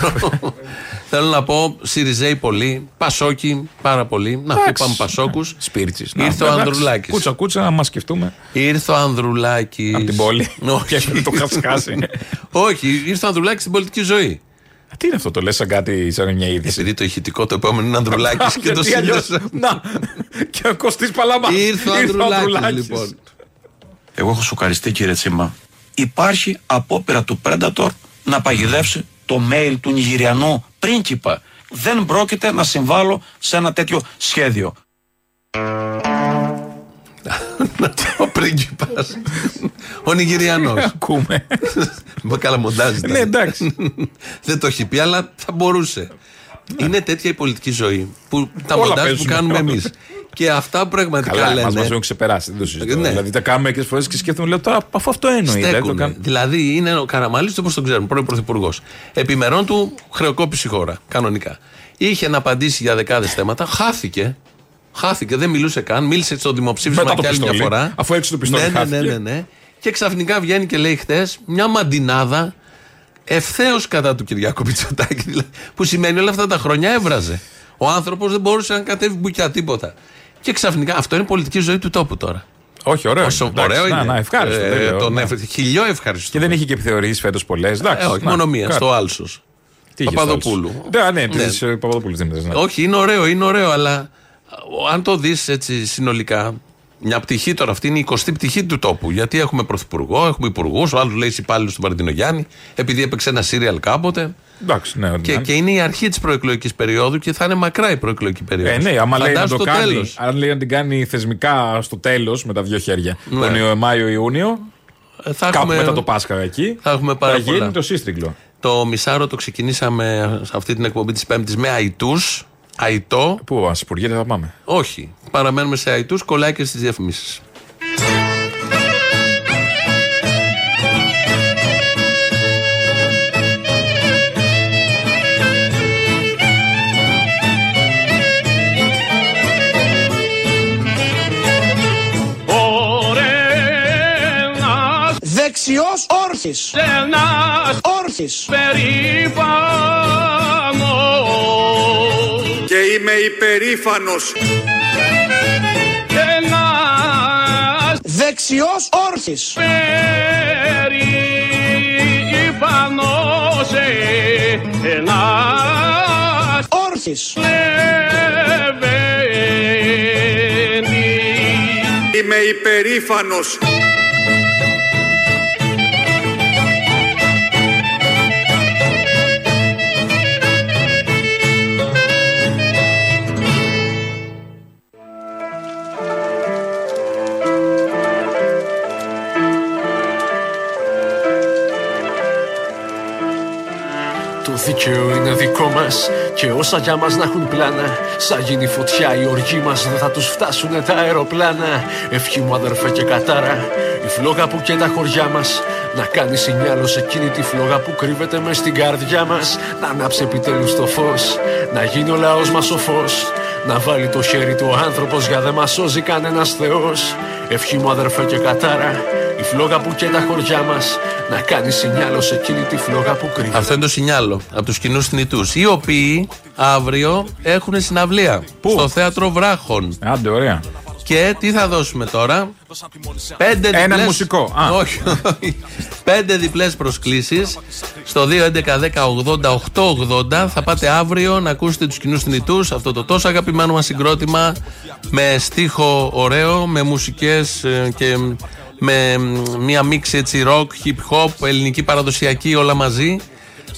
Θέλω να πω Σιριζέοι πολύ, Πασόκι πάρα πολύ. Να, Εντάξει. είπαμε Πασόκους. Σπίρτσις. Ήρθε ο Ανδρουλάκης. Κούτσα κούτσα, να μας σκεφτούμε. Ήρθε ο Ανδρουλάκης. Από την πόλη. Όχι. Και το είχα χάσει. Όχι, ήρθε ο Ανδρουλάκης στην πολιτική ζωή. Τι είναι αυτό, το λες σαν κάτι, σαν μια είδηση; Επειδή το ηχητικό το επόμενο είναι Ανδρουλάκης και το Γιατί αλλιώς- σύνδεσα. Να, και ο Κωστής Παλαμάς. Ήρθε ο Ανδρουλάκης Ανδρουλάκης. λοιπόν. Εγώ έχω σοκαριστεί κύριε Τσίμα. Υπάρχει απόπειρα του Predator να παγιδεύσει το mail του Νιγηριανού πρίγκιπα. Δεν πρόκειται να συμβάλλω σε ένα τέτοιο σχέδιο. Ο πρίγκιπα. Ο Νιγηριανός. Ακούμε. Καλά μοντάζ. ήταν. Ναι, εντάξει. Δεν το έχει πει, αλλά θα μπορούσε. Είναι τέτοια η πολιτική ζωή που τα Όλα μοντάζ που παίζουν, κάνουμε όλα. εμεί. Και αυτά πραγματικά Καλά, λένε. μας μας έχουν ξεπεράσει. Δεν το συζητώ. Ναι. Δηλαδή τα κάνουμε μερικέ φορές και σκέφτομαι, λέω τώρα αφού αυτό εννοεί. δεν το Στέκουνε. κάνω. Δηλαδή είναι ο Καραμαλή, όπως τον ξέρουμε, πρώην πρωθυπουργός. Επιμερών του χρεοκόπησε η χώρα, κανονικά. Είχε να απαντήσει για δεκάδες θέματα, χάθηκε. Χάθηκε, δεν μιλούσε καν. Μίλησε στο δημοψήφισμα Μετά το και άλλη μια πιστόλι. φορά. Αφού έξω το πιστόλι ναι, ναι, ναι, χάθηκε. ναι, ναι. Και ξαφνικά βγαίνει και λέει χτε μια μαντινάδα ευθέως κατά του Κυριάκου Μητσοτάκη. δηλαδή, Που σημαίνει όλα αυτά τα χρόνια έβραζε. Ο άνθρωπος δεν μπορούσε να κατέβει μπουκιά τίποτα. Και ξαφνικά αυτό είναι πολιτική ζωή του τόπου τώρα. Όχι, ωραίο. Όσο είναι. Εντάξει, ωραίο να, είναι. Να, ευχάριστο. Ε, δεν λέω, τον να. έφερε- χιλιό ευχαριστώ. Και δεν είχε και επιθεωρήσει φέτος πολλές. Ε, όχι, μόνο μία, στο Άλσος. Τι είχε Παπαδοπούλου. στο άλλο. Ναι, ναι, Ναι. της Παπαδοπούλου δεν είναι. Όχι, είναι ωραίο, είναι ωραίο, αλλά ο- αν το δεις έτσι συνολικά, μια πτυχή τώρα αυτή είναι η 20η πτυχή του τόπου. Γιατί έχουμε πρωθυπουργό, έχουμε υπουργούς, ο άλλος λέει υπάλληλος του Μαρτινογιάννη, επειδή έπαιξε ένα σύριαλ κάποτε. Εντάξει, ναι, Και, ναι. και είναι η αρχή της προεκλογικής περίοδου και θα είναι μακρά η προεκλογική περίοδος. Ε, ναι, άμα λέει να το κάνει. τέλος. Αν λέει να την κάνει θεσμικά στο τέλος με τα δύο χέρια. Ναι. Τον Ιω- Μάιο-Ιούνιο. Ε, θα Κάπου έχουμε- μετά το Πάσχα εκεί. Θα έχουμε πάρα θα γίνει πολλά. το σύστριγκλο. Το μισάρο το ξεκινήσαμε σε αυτή την εκπομπή της Πέμπτης με αϊτούς. Αϊτό. Πού, ας υπουργείτε, θα πάμε. Όχι. Παραμένουμε σε αϊτούς, κολλάει και στις διαφημίσεις. Δεξιά Δεξιός όρθις. Ένας Όρθις. περήφανος Και είμαι υπερήφανος Ένας Δεξιός όρθις. περήφανος Ένας Όρθις. ανεβαίνει Είμαι υπερήφανος δίκαιο είναι δικό μας και όσα για μας να έχουν πλάνα. Σαν γίνει φωτιά η οργή μας, δεν θα τους φτάσουν τα αεροπλάνα. Ευχή μου αδερφέ και κατάρα, η φλόγα που και τα χωριά μας. Να κάνεις σινιάλο σε εκείνη τη φλόγα που κρύβεται μες στην καρδιά μας. Να ανάψει επιτέλους το φως, να γίνει ο λαός μας ο φως. Να βάλει το χέρι του ο άνθρωπος για δεν μας σώζει κανένας Θεός. Ευχή μου αδερφέ και κατάρα, η φλόγα που και τα χωριά μας. Να κάνει σινιάλο σε εκείνη τη φλόγα που κρύβεται. Αυτό είναι το σινιάλο από τους κοινούς θνητούς. Οι οποίοι αύριο έχουν συναυλία. Στο θέατρο Βράχων. Άντε, ωραία. Και τι θα δώσουμε τώρα; Πέντε Ένα διπλές- μουσικό. Α. Όχι, όχι. Πέντε διπλές προσκλήσεις στο 2.11.10.80.880. Θα πάτε αύριο να ακούσετε τους κοινούς θνητούς. Αυτό το τόσο αγαπημένο μας συγκρότημα. Με στίχο ωραίο, με μουσικές και με μία μίξη έτσι rock, hip hop, ελληνική παραδοσιακή όλα μαζί.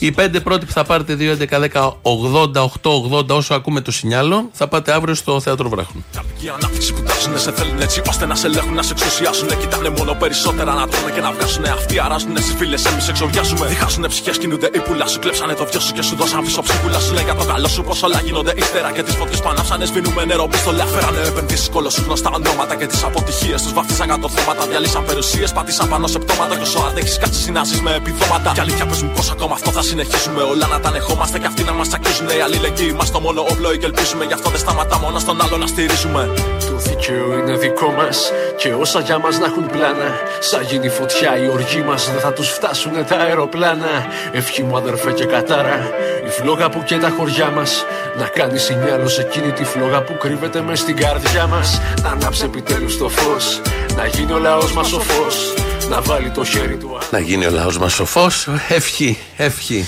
Οι πέντε πρώτοι που θα πάρετε 2.11.10.80.880 όσο ακούμε το σινιάλο θα πάτε αύριο στο Θέατρο Βράχων. Η ανάπτυξη που τάζουνε σε θέλουν έτσι ώστε να σε ελέγχουν, να σε εξουσιάσουν. Κοιτάνε μόνο περισσότερα να τρώνε και να βγάζουν. Αυτοί αράζουνε στι φίλες, εμείς εξοβιάζουμε. Διχάσουνε ψυχές, κινούνται οι πουλά σου. Κλέψανε το βιό σου και σου δώσαν πίσω ψυχούλα σου. Λέει για το καλό σου πω όλα γίνονται ύστερα. Και τις φωτιές που ανάψανε σβήνουμε νερό πιστολιά. Φέρανε επενδύσεις κολοσσού γνωστά ονόματα και τις αποτυχίες τους βαφτίσαν κατορθώματα. Διαλύσαν περιουσίες, πατήσαν πάνω σε πτώματα. Και όσο αντέχεις κάτσε συνάζεις με επιδόματα. Και αλήθεια πες μου πώς ακόμα αυτό θα συνεχίσουμε. Όλα να τα ανεχόμαστε και αυτοί να μας τσακίζουν. Οι αλληλεγγύοι μας το μόνο όπλο και ελπίζουμε. Γι' αυτό δεν σταματάμε μόνο στον άλλο να στηρίζουμε. Το δίκαιο είναι δικό μας και όσα για μας να έχουν πλάνα. Σαν γίνει φωτιά η οργή μας, δεν θα τους φτάσουν τα αεροπλάνα. Ευχή μου αδερφέ και κατάρα, η φλόγα που και τα χωριά μας. Να κάνεις σινιάλο σε εκείνη τη φλόγα που κρύβεται μες στην καρδιά μας. Να ανάψει επιτέλους το φως, να γίνει ο λαός μας ο φως. Να βάλει το χέρι του Να γίνει ο λαός μας σοφός Ευχή, ευχή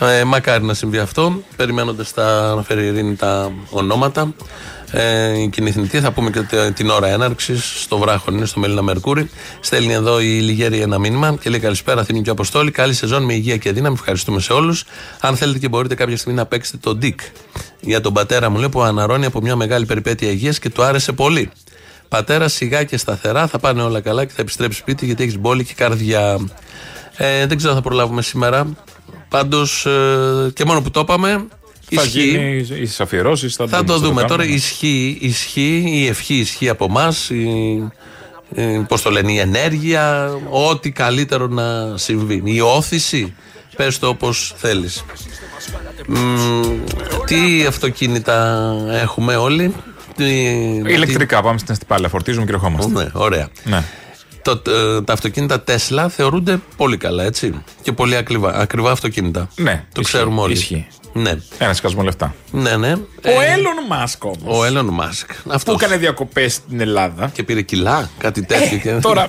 ε, Μακάρι να συμβεί αυτό Περιμένοντας τα να φέρει η ειρήνη τα ονόματα ε, η κοινή θνητή θα πούμε και τε- την ώρα έναρξης στο βράχο είναι στο Μελίνα Μερκούρη. Στέλνει εδώ η Λιγέρη ένα μήνυμα και λέει καλησπέρα Αθήνη και Αποστόλη. Καλή σεζόν με υγεία και δύναμη. Ευχαριστούμε σε όλους. Αν θέλετε και μπορείτε κάποια στιγμή να παίξετε το Dick για τον πατέρα μου, λέει που αναρώνει από μια μεγάλη περιπέτεια υγείας και του άρεσε πολύ. Πατέρα σιγά και σταθερά θα πάνε όλα καλά και θα επιστρέψει σπίτι γιατί έχεις μπόλικη καρδιά. Ε, δεν ξέρω αν θα προλάβουμε σήμερα. Πάντως ε, και μόνο που το είπαμε. Θα ισχύει. γίνει οι αφιερώσεις. Θα, Θα το δούμε. Τώρα κάνουμε. ισχύει, ισχύει, η ευχή ισχύει από εμάς. Πώς το λένε, η ενέργεια, ό,τι καλύτερο να συμβεί. Η όθηση, πες το όπως θέλεις. Τι αυτοκίνητα έχουμε όλοι; Τι- Ηλεκτρικά, πάμε στην Αστυπάλαια, φορτίζουμε και ερχόμαστε. Ναι, ωραία. Ναι. Το, ε, τα αυτοκίνητα Tesla θεωρούνται πολύ καλά, έτσι. Και πολύ ακριβά, ακριβά αυτοκίνητα. Ναι, το ισχύει, ξέρουμε όλοι. ισχύει. Ναι. Ένα σκασμό λεφτά. Ναι, ναι. Ο Elon Musk όμως. Ο Elon Musk. Που Αυτός. έκανε διακοπές στην Ελλάδα. Και πήρε κιλά, κάτι τέτοιο. και... Ε, Τώρα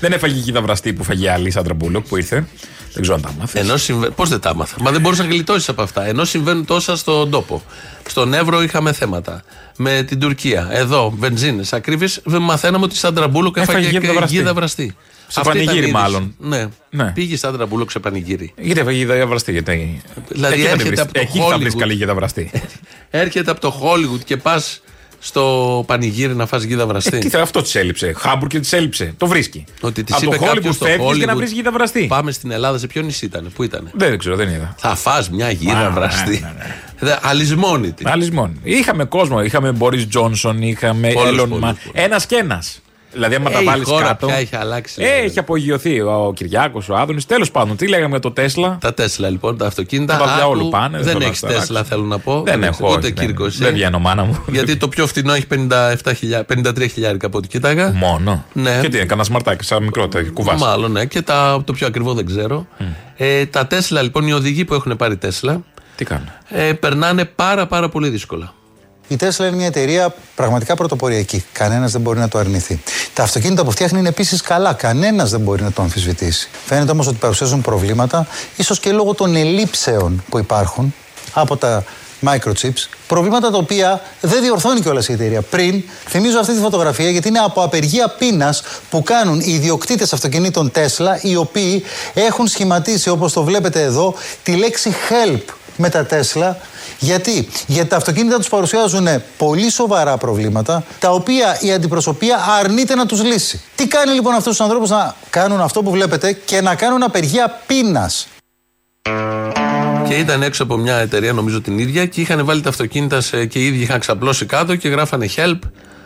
δεν έφαγε γίδα βραστή που 'φαγε άλλη, η Σάντρα Μπούλοκ που ήρθε. Δεν ξέρω αν τα 'μαθες. Ενώ συμβα... Πώς δεν τα έμαθα. Μα δεν μπορούσα να γλιτώσεις από αυτά. Ενώ συμβαίνουν τόσα στον τόπο. Στον Εύρο είχαμε θέματα. Με την Τουρκία. Εδώ, βενζίνες, ακρίβειες. Μαθαίναμε ότι η Σάντρα Μπούλοκ Έφαγε έφαγε γίδα και βραστή. γίδα βραστή. Σε Αυτή ήταν πανηγύρι η είδηση. μάλλον. Ναι. Ναι. Πήγε η Σάντρα Μπούλοκ σε πανηγύρι. Γιατί έφαγε γίδα βραστή, γιατί. Δηλαδή εκεί θα, τη έρχεται βρεις. από το εκεί θα βρει Hollywood. καλή γίδα βραστή. Έρχεται από το Hollywood και πας στο πανηγύρι να φας γίδα βραστή. Ε, τι θα, αυτό της έλειψε. Χάμπουργκ και της έλειψε. Το βρίσκει. Ότι της από είπε το κάποιος Hollywood στο φεύγεις και να Hollywood, βρεις γίδα βραστή. Πάμε στην Ελλάδα, σε ποιο νησί ήταν, πού ήταν. Δεν ξέρω, δεν είδα. Θα φας μια γίδα Α, βραστή. ναι, ναι, Δε- Αλυσμόνητη. Άλλη μόνο. Είχαμε κόσμο. Είχαμε Μπόρι Τζόνσον, είχαμε Πολλούς, Έλλον πολλούς, Μα. πολλούς. Ένας και ένας. Δηλαδή, άμα Ε, τα η βάλεις χώρα κάτω. πια έχει αλλάξει, Ε, δηλαδή. έχει απογειωθεί ο Κυριάκος, ο Άδωνης. Τέλος πάντων, τι λέγαμε για το Τέσλα; Τα Τέσλα λοιπόν, τα αυτοκίνητα. Τα διαόλου άκου, πάνε, δεν Δεν θέλω να έχεις τα αλλάξω. Τέσλα, θέλω να πω. Δεν έχω, Ούτε όχι, Κύρκο. δεν- εσύ. δεν βγαίνω, μάνα μου. Γιατί το πιο φθηνό έχει 57 53 χιλιάρικα από ό,τι κοίταγα. Μόνο. Ναι. Και τι είναι, κανένα σμαρτάκι, σαν μικρό τέτοιο κουβά. Μάλλον, ναι. Και τα, το πιο ακριβό δεν ξέρω. Ε, τα Τέσλα λοιπόν, οι οδηγοί που έχουν πάρει Τέσλα, Τι κάνουν; ε, περνάνε πάρα πάρα πολύ δύσκολα. Η Tesla είναι μια εταιρεία πραγματικά πρωτοποριακή. Κανένας δεν μπορεί να το αρνηθεί. Τα αυτοκίνητα που φτιάχνει είναι επίσης καλά. Κανένας δεν μπορεί να το αμφισβητήσει. Φαίνεται όμως ότι παρουσιάζουν προβλήματα, ίσως και λόγω των ελλείψεων που υπάρχουν από τα microchips. Προβλήματα τα οποία δεν διορθώνει κιόλας η εταιρεία. Πριν, θυμίζω αυτή τη φωτογραφία γιατί είναι από απεργία πείνας που κάνουν οι ιδιοκτήτες αυτοκινήτων Tesla, οι οποίοι έχουν σχηματίσει, όπως το βλέπετε εδώ, τη λέξη help με τα Τέσλα. Γιατί; Γιατί τα αυτοκίνητα τους παρουσιάζουν πολύ σοβαρά προβλήματα, τα οποία η αντιπροσωπεία αρνείται να τους λύσει. Τι κάνει λοιπόν αυτούς τους ανθρώπους; Να κάνουν αυτό που βλέπετε και να κάνουν απεργία πείνας. Και ήταν έξω από μια εταιρεία, νομίζω την ίδια, και είχαν βάλει τα αυτοκίνητα σε, και οι ίδιοι είχαν ξαπλώσει κάτω και γράφανε help.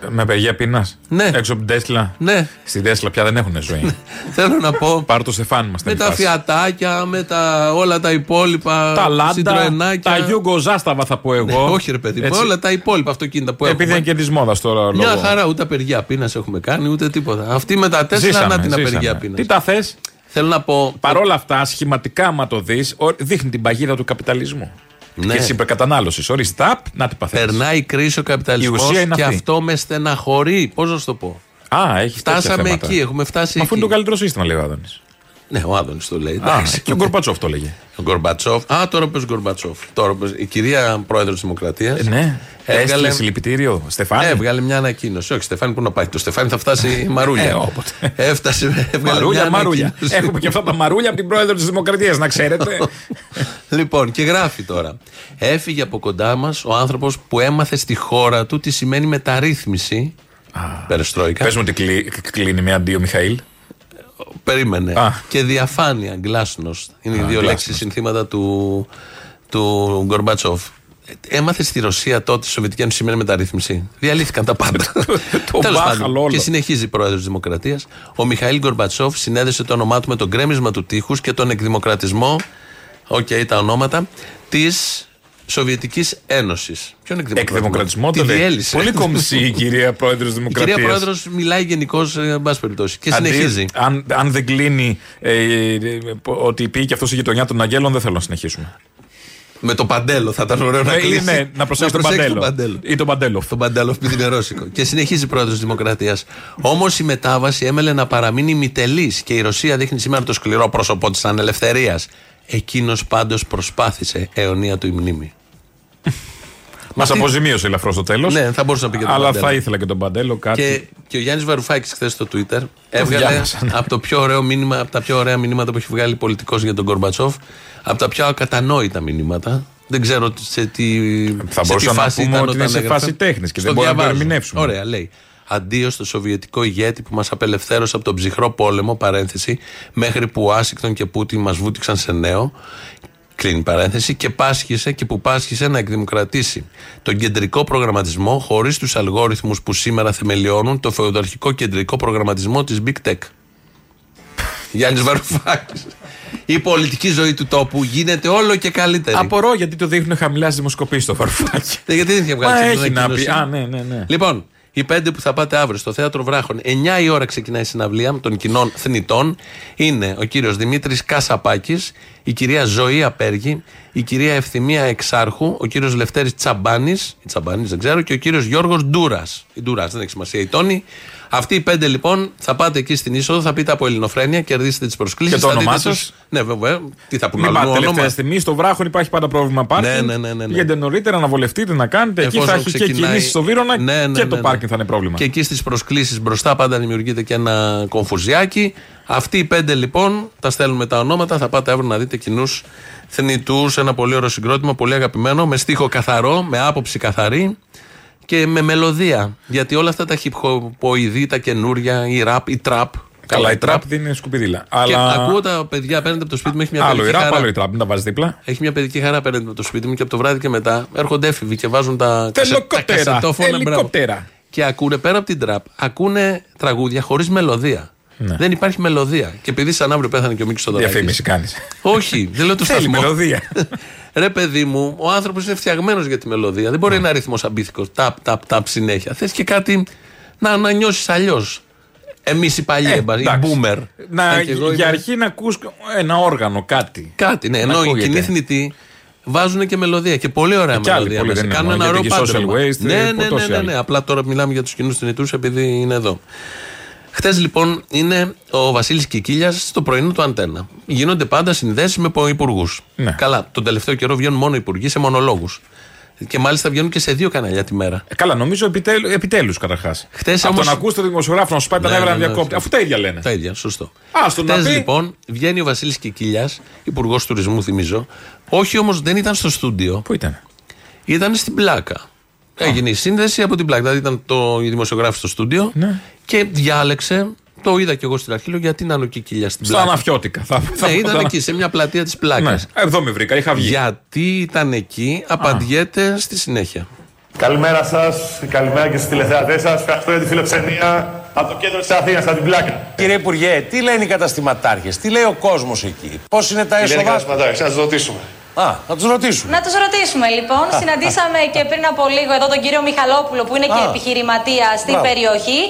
Με απεργία πείνας. Ναι. Έξω από την Τέσλα. Ναι. Στην Τέσλα πια δεν έχουν ζωή. Θέλω να πω. Πάρ το στεφάνι μας. με τα φιατάκια, με τα, όλα τα υπόλοιπα. Τα λάντα, Citroenάκια. τα Γιούγκο Ζάσταβα θα πω εγώ. Ναι, όχι ρε παιδί, μου, Έτσι. όλα τα υπόλοιπα αυτοκίνητα που Επειδή έχουμε. είναι και της μόδας τώρα. Μια λόγω. χαρά, ούτε απεργία πείνας έχουμε κάνει, ούτε τίποτα. Αυτή με τα Τέσλα, Ζήσαμε, να την ζήσαμε. απεργία πείνας. Τι τα θες; Θέλω να πω. Παρ' όλα αυτά, σχηματικά, άμα το δεις, δείχνει την παγίδα του καπιταλισμού. Ναι. Και της υπερκατανάλωσης. Ορίστε, ταπ, να την παθαίνεις. Περνάει κρίση ο καπιταλισμός Η ουσία είναι και αυτή. αυτό με στεναχωρεί. Πώς να σου το πω; Α, έχει τέτοια Φτάσαμε θέματα. εκεί, έχουμε φτάσει Μα αφού εκεί. είναι το καλύτερο σύστημα, λέει ο Άδωνης. Ναι, ο Άδωνης το λέει. Α, εντάξει. και ο Γκορμπατσόφ το έλεγε. Ο Γκορμπατσόφ. Α, τώρα πες Γκορμπατσόφ. Τώρα πες- Η κυρία πρόεδρος της Δημοκρατίας. Ε, ναι. Έστειλε συλληπιτήριο. Στεφάνι. Έβγαλε μια ανακοίνωση. Όχι, Στεφάνι, πού να πάει. Το Στεφάνι θα φτάσει η Μαρούλια. Ε, όποτε. Έφτασε. Έβγαλε Μαρούλια, μια μαρούλια. ανακοίνωση. Έχουμε και αυτά τα μαρούλια από την πρόεδρο της Δημοκρατίας, να ξέρετε. Λοιπόν, και γράφει τώρα. Έφυγε από κοντά μας ο άνθρωπος που έμαθε στη χώρα του τι σημαίνει μεταρρύθμιση. Περιστρόικα. Πες μου ότι κλεί- κλείνει με αντίο Μιχαήλ. Περίμενε. Α. Και διαφάνεια, γκλάσνο. Είναι οι Α, δύο glasnost. λέξεις συνθήματα του, του Γκορμπατσόφ. Έμαθε στη Ρωσία τότε η Σοβιετική Ένωση σημαίνει μεταρρύθμιση. Διαλύθηκαν τα πάντα. Το Τέλος μπάχαλο πάντων, όλο. Και συνεχίζει η πρόεδρος της Δημοκρατίας. Ο Μιχαήλ Γκορμπατσόφ συνέδεσε το όνομά του με το γκρέμισμα του τείχους και τον εκδημοκρατισμό. Οκ, τα ονόματα. Της Σοβιετικής Ένωσης. Ποιον εκδημοκρατισμό; Εκδημοκρατισμό Τη το λέει. διέλυσε. Πολύ κομψή η κυρία πρόεδρος Η Δημοκρατίας. κυρία πρόεδρος μιλάει γενικώς, εν πάση περιπτώσει. Και συνεχίζει. Αν, αν δεν κλείνει ε, ε, ε, ότι πει και αυτός η γειτονιά των Αγγέλων, δεν θέλω να συνεχίσουμε. Με το παντέλο θα ήταν ωραίο να Ε, κλείσει. ναι, να προσέξει τον παντέλο. Ή τον παντέλο. Τον παντέλο, επειδή είναι ρώσικο. και συνεχίζει πρόεδρος τη Δημοκρατίας. Όμως η μετάβαση έμελε να παραμείνει μητελής και η Ρωσία δείχνει σήμερα το σκληρό πρόσωπό της ανελευθερίας. Εκείνος πάντως προσπάθησε αιωνία του η μνήμη. Μας Αυτή- αποζημίωσε ελαφρώς στο τέλος. Ναι, θα μπορούσε να πει και τον Αλλά Παντέλο. θα ήθελα και τον Παντέλο κάτι. Και, και ο Γιάννης Βαρουφάκης χθες στο Twitter έβγαλε διάβασα, ναι. από, το πιο ωραίο μήνυμα, από τα πιο ωραία μηνύματα που έχει βγάλει πολιτικός για τον Κορμπατσόφ, από τα πιο ακατανόητα μηνύματα. Δεν ξέρω σε τι, Θα σε τι μπορούσαμε να φάση πούμε ήταν ότι είναι όταν σε έγραφε. φάση τέχνης και Στο δεν μπορούμε να το διαβάζω. ερμηνεύσουμε. Ωραία, λέει. Αντίο στο σοβιετικό ηγέτη που μας απελευθέρωσε από τον ψυχρό πόλεμο, παρένθεση, μέχρι που ο Άσικτον και Πούτιν μας βούτυξαν σε νέο. Κλείνει παρένθεση και πάσχησε και που πάσχησε να εκδημοκρατήσει τον κεντρικό προγραμματισμό χωρίς τους αλγόριθμους που σήμερα θεμελιώνουν το φεουδαρχικό κεντρικό προγραμματισμό της Big Tech. Γιάννης Βαρουφάκης. Η πολιτική ζωή του τόπου γίνεται όλο και καλύτερη. Απορώ γιατί το δείχνουν χαμηλάς στι δημοσκοπήσεις το Βαρουφάκι. Ε, Γιατί δεν είχε βγάλει Μα την έχει να ανακοίνωση. πει. Α, ναι, ναι, ναι. Λοιπόν, οι πέντε που θα πάτε αύριο στο θέατρο Βράχων, 9 η ώρα ξεκινάει η συναυλία των κοινών θνητών. Είναι ο κύριος Δημήτρης Κασαπάκης, η κυρία Ζωή Απέργη, η κυρία Ευθυμία Εξάρχου, ο κύριος Λευτέρης Τσαμπάνης, η Τσαμπάνης δεν ξέρω, και ο κύριος Γιώργος Ντούρας. Η Ντούρας δεν έχει σημασία, η Τόνη. Αυτοί οι πέντε λοιπόν θα πάτε εκεί στην είσοδο, θα πείτε από Ελληνοφρένεια, κερδίσετε τις προσκλήσεις. Και το όνομά σας; Ναι, βέβαια. Τι θα πούνε Μην αλλού, πάτε τελευταία όνομα. στιγμή. Στο βράχο υπάρχει πάντα πρόβλημα πάρκινγκ. Ναι, ναι, ναι, ναι, ναι. Βγαίνετε νωρίτερα να βολευτείτε, να κάνετε. Εκεί Εφόσον θα έχει και ξεκινάει- κινήσεις στο Βύρονα Ναι, ναι, και ναι, το ναι. πάρκινγκ θα είναι πρόβλημα. Και εκεί στις προσκλήσεις μπροστά πάντα δημιουργείται και ένα κομφουζιάκι. Αυτοί οι πέντε λοιπόν, τα στέλνουμε τα ονόματα, θα πάτε αύριο να δείτε κοινούς θνητούς. Ένα πολύ ωραίο συγκρότημα, πολύ αγαπημένο, με στίχο καθαρό, με άποψη καθαρή και με μελωδία. Γιατί όλα αυτά τα χυπχοποειδή, τα καινούρια, η ραπ, η τραπ. Καλά, η τραπ δεν είναι σκουπιδίλα. Και Αλλά ακούω τα παιδιά απέναντι από το σπίτι μου, έχει μια άλλο η παιδική ραπ, χαρά. άλλο η τραπ. Μην τα βάζεις δίπλα. Έχει μια παιδική χαρά απέναντι από το σπίτι μου και από το βράδυ και μετά έρχονται έφηβοι και βάζουν τα, κασε- τα Τελοκότερα. κασετόφωνα. μπράβο. Ελικόπτερα. Και ακούνε πέρα από την τραπ, ακούνε τραγούδια χωρίς μελωδία. Ναι. Δεν υπάρχει μελωδία. Και επειδή σαν αύριο πέθανε και ο Μίκης Στοδωράκη. Διαφήμιση κάνεις. Όχι, δεν λέω το Θέλει σταθμό. μελωδία. Ρε παιδί μου, ο άνθρωπος είναι φτιαγμένος για τη μελωδία. Δεν μπορεί να είναι αριθμός αμπίθικος. Ταπ, ταπ, ταπ συνέχεια. Θες και κάτι να, να νιώσεις αλλιώς. Εμείς οι παλιοί, Ε, ε, οι εντάξει. boomer. Να, Αν και εγώ για είμαι- αρχή να ακούς ένα όργανο, κάτι. Κάτι, ναι. Να Ενώ οι ακούγεται. κοινοί θνητοί βάζουν και μελωδία. Και πολύ ωραία Και άλλοι μελωδία. πολύ μέσα. δεν είναι Κάνουν μόνο, ένα γιατί ωραίο και social πάντρεμα. waste, Ναι, ε, ναι, ναι, τόσοι ναι, άλλοι. ναι. Απλά τώρα μιλάμε για τους κοινούς θνητούς επειδή είναι εδώ. Χθες λοιπόν είναι ο Βασίλης Κικίλιας στο πρωινό του Αντένα. Γίνονται πάντα συνδέσεις με υπουργού. Ναι. Καλά, τον τελευταίο καιρό βγαίνουν μόνο υπουργοί σε μονολόγους. Και μάλιστα βγαίνουν και σε δύο καναλιά τη μέρα. Ε, Καλά, νομίζω επιτέλου επιτέλους, καταρχάς. Χτες Από όμως- τον ακούς το δημοσιογράφο να σου πάει τα Ναι, νεύρα ναι, να ναι, διακόπτει. ναι. Αφού τα ίδια λένε. Τα ίδια, σωστό. Α, στον να Χτες πει. λοιπόν βγαίνει ο Βασίλης Κικίλιας, υπουργός τουρισμού, θυμίζω. Όχι όμως δεν ήταν στο στούντιο. Πού ήταν; Ήταν στην πλάκα. Έγινε η σύνδεση από την πλάκα. Δηλαδή ήταν το, η δημοσιογράφη στο στούντιο Ναι. Και διάλεξε. Το είδα και εγώ στην αρχή. Λέω γιατί να είναι ο Κικίλια στην Στα πλάκα. αναφιώτικα. Θα, θα Ναι, πω ήταν τώρα. εκεί, σε μια πλατεία της πλάκας. Ναι. Εδώ με βρήκα, είχα βγει. Γιατί ήταν εκεί, απαντιέται στη συνέχεια. Καλημέρα σας, καλημέρα και στους τηλεθεατές σας. Ευχαριστώ για τη φιλοξενία από το κέντρο της Αθήνας, από την πλάκα. Κύριε Υπουργέ, τι λένε οι καταστηματάρχες, τι λέει ο κόσμος εκεί, πώς είναι τα Τι λένε οι έσοδα; καταστηματάρχες, να του ρωτήσουμε. Α, να τους ρωτήσουμε. Να τους ρωτήσουμε λοιπόν. Συναντήσαμε και πριν από λίγο εδώ τον κύριο Μιχαλόπουλο που είναι και Α. επιχειρηματία στην Μπράβο. περιοχή.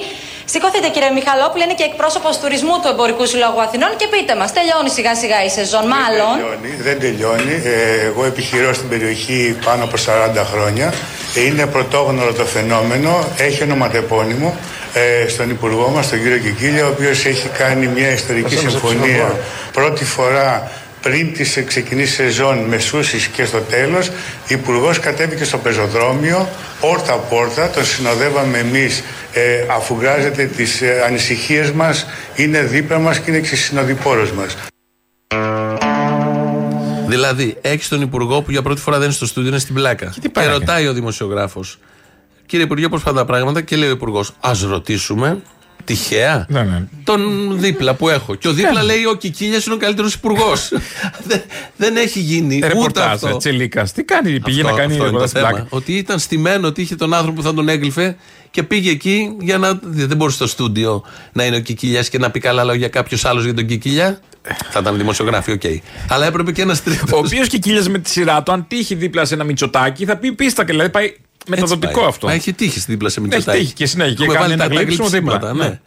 Σηκώθείτε κύριε Μιχαλόπουλο, είναι και εκπρόσωπος τουρισμού του Εμπορικού Συλλόγου Αθηνών και πείτε μας, τελειώνει σιγά σιγά η σεζόν, μάλλον. τελειώνει, δεν τελειώνει. Ε, εγώ επιχειρώ στην περιοχή πάνω από 40 χρόνια. Ε, Είναι πρωτόγνωρο το φαινόμενο. Έχει ονοματεπώνυμο ε, στον Υπουργό μας, τον κύριο Κικίλια, ο οποίος έχει κάνει μια ιστορική Μας έμεινε συμφωνία. ψηφοφόρο. Πρώτη φορά πριν της ξεκινήσει σεζόν με σούσεις και στο τέλος, ο Υπουργός κατέβηκε στο πεζοδρόμιο, πόρτα-πόρτα, τον συνοδεύαμε εμείς ε, αφού βγάζετε τις ε, ανησυχίες μας, είναι δίπλα μας και είναι και συνοδοιπόρος μας. Δηλαδή, έχεις τον Υπουργό που για πρώτη φορά δεν είναι στο στούντιο, είναι στην πλάκα. Και, πάει να ρωτάει ο δημοσιογράφος, Κύριε Υπουργέ, πώς πάνε τα πράγματα, και λέει ο Υπουργός, Α ρωτήσουμε. Τυχαία; Ναι, ναι. Τον δίπλα που έχω. Και ο δίπλα λέει: Ο Κικίλιας είναι ο καλύτερος υπουργός. δεν, δεν έχει γίνει ούτε Ρεπορτάζ, αυτό. Τσελίκα. Τι κάνει, πήγε να Αυτό- κάνει αυτό είναι το ρεπορτάζ στην θέμα. πλάκα. Ότι ήταν στημένο, ότι είχε τον άνθρωπο που θα τον έγκλειφε και πήγε εκεί για να. Δεν μπορούσε στο στούντιο να είναι ο Κικίλιας και να πει καλά λόγια κάποιος άλλος για τον Κικίλια. Θα ήταν δημοσιογράφοι, οκ. Αλλά έπρεπε και ένας τρίτος. Ο οποίος και κύλια με τη σειρά του, αν τύχει δίπλα σε ένα μυτσοτάκι, θα πει πίστακα. Δηλαδή πάει μεταδοτικό αυτό. Μα έχει τύχει στην δίπλα σε Μητσοτάκη. Έχει τύχει και συνέχεια. Και Έχουμε κάνει βάλει ένα τα γλύψιμο γλύψιματα, δίπλα. ναι.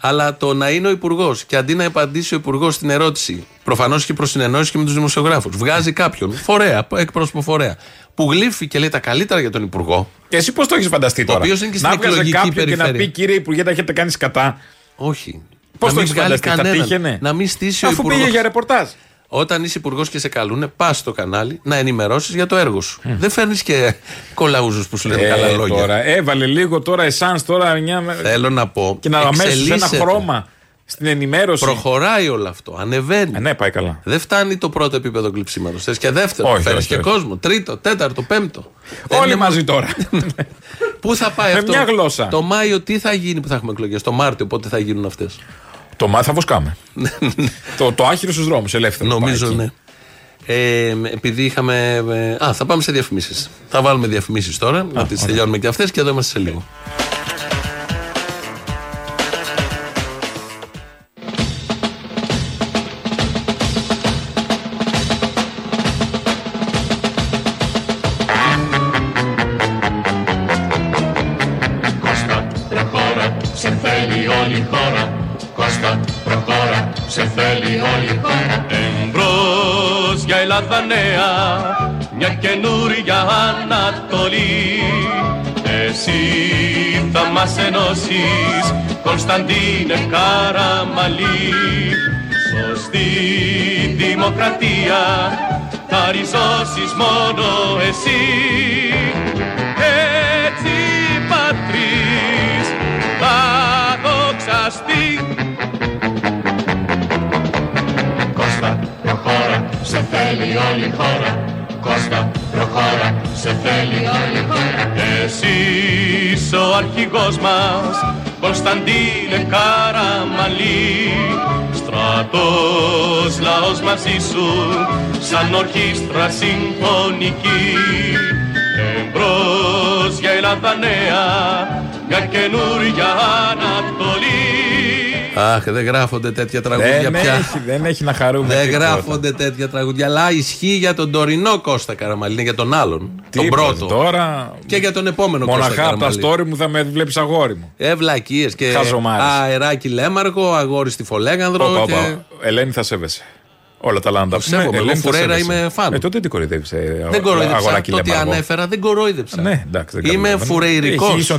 Αλλά το να είναι ο Υπουργός και αντί να απαντήσει ο Υπουργός στην ερώτηση, προφανώς και προς συνεννόηση και με τους δημοσιογράφους, βγάζει κάποιον φορέα, εκπρόσωπο φορέα, που γλύφει και λέει τα καλύτερα για τον Υπουργό. Και εσύ πώς το έχεις φανταστεί τώρα; οποίος είναι και στην να βγάζει εκλογική κάποιον και να περιφέρεια. πει κύριε Υπουργέ, τα έχετε κάνει κατά. Όχι. Πώς Να το μην έχεις βγάλει φανταστεί, θα κανέναν. τύχαινε. Να μην στήσει ο Αφού Υπουργός. πήγε για ρεπορτάζ. Όταν είσαι υπουργός και σε καλούνε, πας στο κανάλι να ενημερώσεις για το έργο σου. Δεν φέρνεις και κολαούζου που σου λένε Ε, καλά λόγια. Τώρα, έβαλε λίγο τώρα εσάν τώρα μια... Θέλω να πω. Και να αμέσως ένα εξελίσσεται. χρώμα στην ενημέρωση. Προχωράει όλο αυτό. Ανεβαίνει. Ε, ναι, πάει καλά. Δεν φτάνει το πρώτο επίπεδο κλειψίματο. Θες και δεύτερο. Όχι, Φέρνει όχι, και όχι. κόσμο. Τρίτο, τέταρτο, πέμπτο. Δεν Όλοι είναι μαζί μόνο- τώρα. Πού θα πάει Με αυτό; μια γλώσσα. Το Μάιο τι θα γίνει που θα έχουμε εκλογές. Το Μάρτιο πότε θα γίνουν αυτές; Το μάθα θα βοσκάμε. το, το άχυρο στους δρόμους, ελεύθερο. Νομίζω πάει εκεί. ναι. Ε, επειδή είχαμε. ε, α, θα πάμε σε διαφημίσεις. Θα βάλουμε διαφημίσεις τώρα, να τις τελειώνουμε και αυτές και εδώ είμαστε σε λίγο. Εμπρός για Ελλάδα νέα, μια καινούρια Ανατολή. Εσύ θα μας ενώσεις, Κωνσταντίνε Καραμαλή. Σωστή δημοκρατία, θα ριζώσεις μόνο εσύ. Έτσι πατρίς θα δοξαστεί σε θέλει όλη η χώρα. Κώστα, προχώρα, σε θέλει όλη η χώρα. Εσύ είσαι ο αρχηγός μας, Κωνσταντίνε Καραμαλή. Στρατός, λαός μαζί σου, σαν ορχήστρα συμφωνική. Εμπρός για Ελλάδα νέα, για καινούρια Ανατολή. Αχ, δεν γράφονται τέτοια τραγούδια Δεν πια. έχει, δεν έχει να χαρούμε. Δεν τίποτα. γράφονται τέτοια τραγούδια. Αλλά ισχύει για τον τωρινό Κώστα Καραμαλή, είναι για τον άλλον. τον Τίποτα, πρώτο. Τώρα; Και για τον επόμενο Κώστα Μοναχά από τα Καραμαλή. story μου θα με βλέπεις αγόρι μου. Ε, βλακίες και Χαζομάρες. αεράκι λέμαργο, αγόρι στη Φολέγανδρο. Όπα, και... όπα. Ελένη θα σέβεσαι. Όλα τα λάντα. Το σέβομαι, εγώ Φουρέιρα είμαι φαν. Ε, τότε τι κοροϊδεύεις. Δεν κορόιδεψα. Αγοράκι Το ότι λέμαργο. ανέφερα δεν κορόιδεψα. Ναι, εντάξει. δεν Είμαι καταλαβαίνω. φουρεϊρικός. Έχει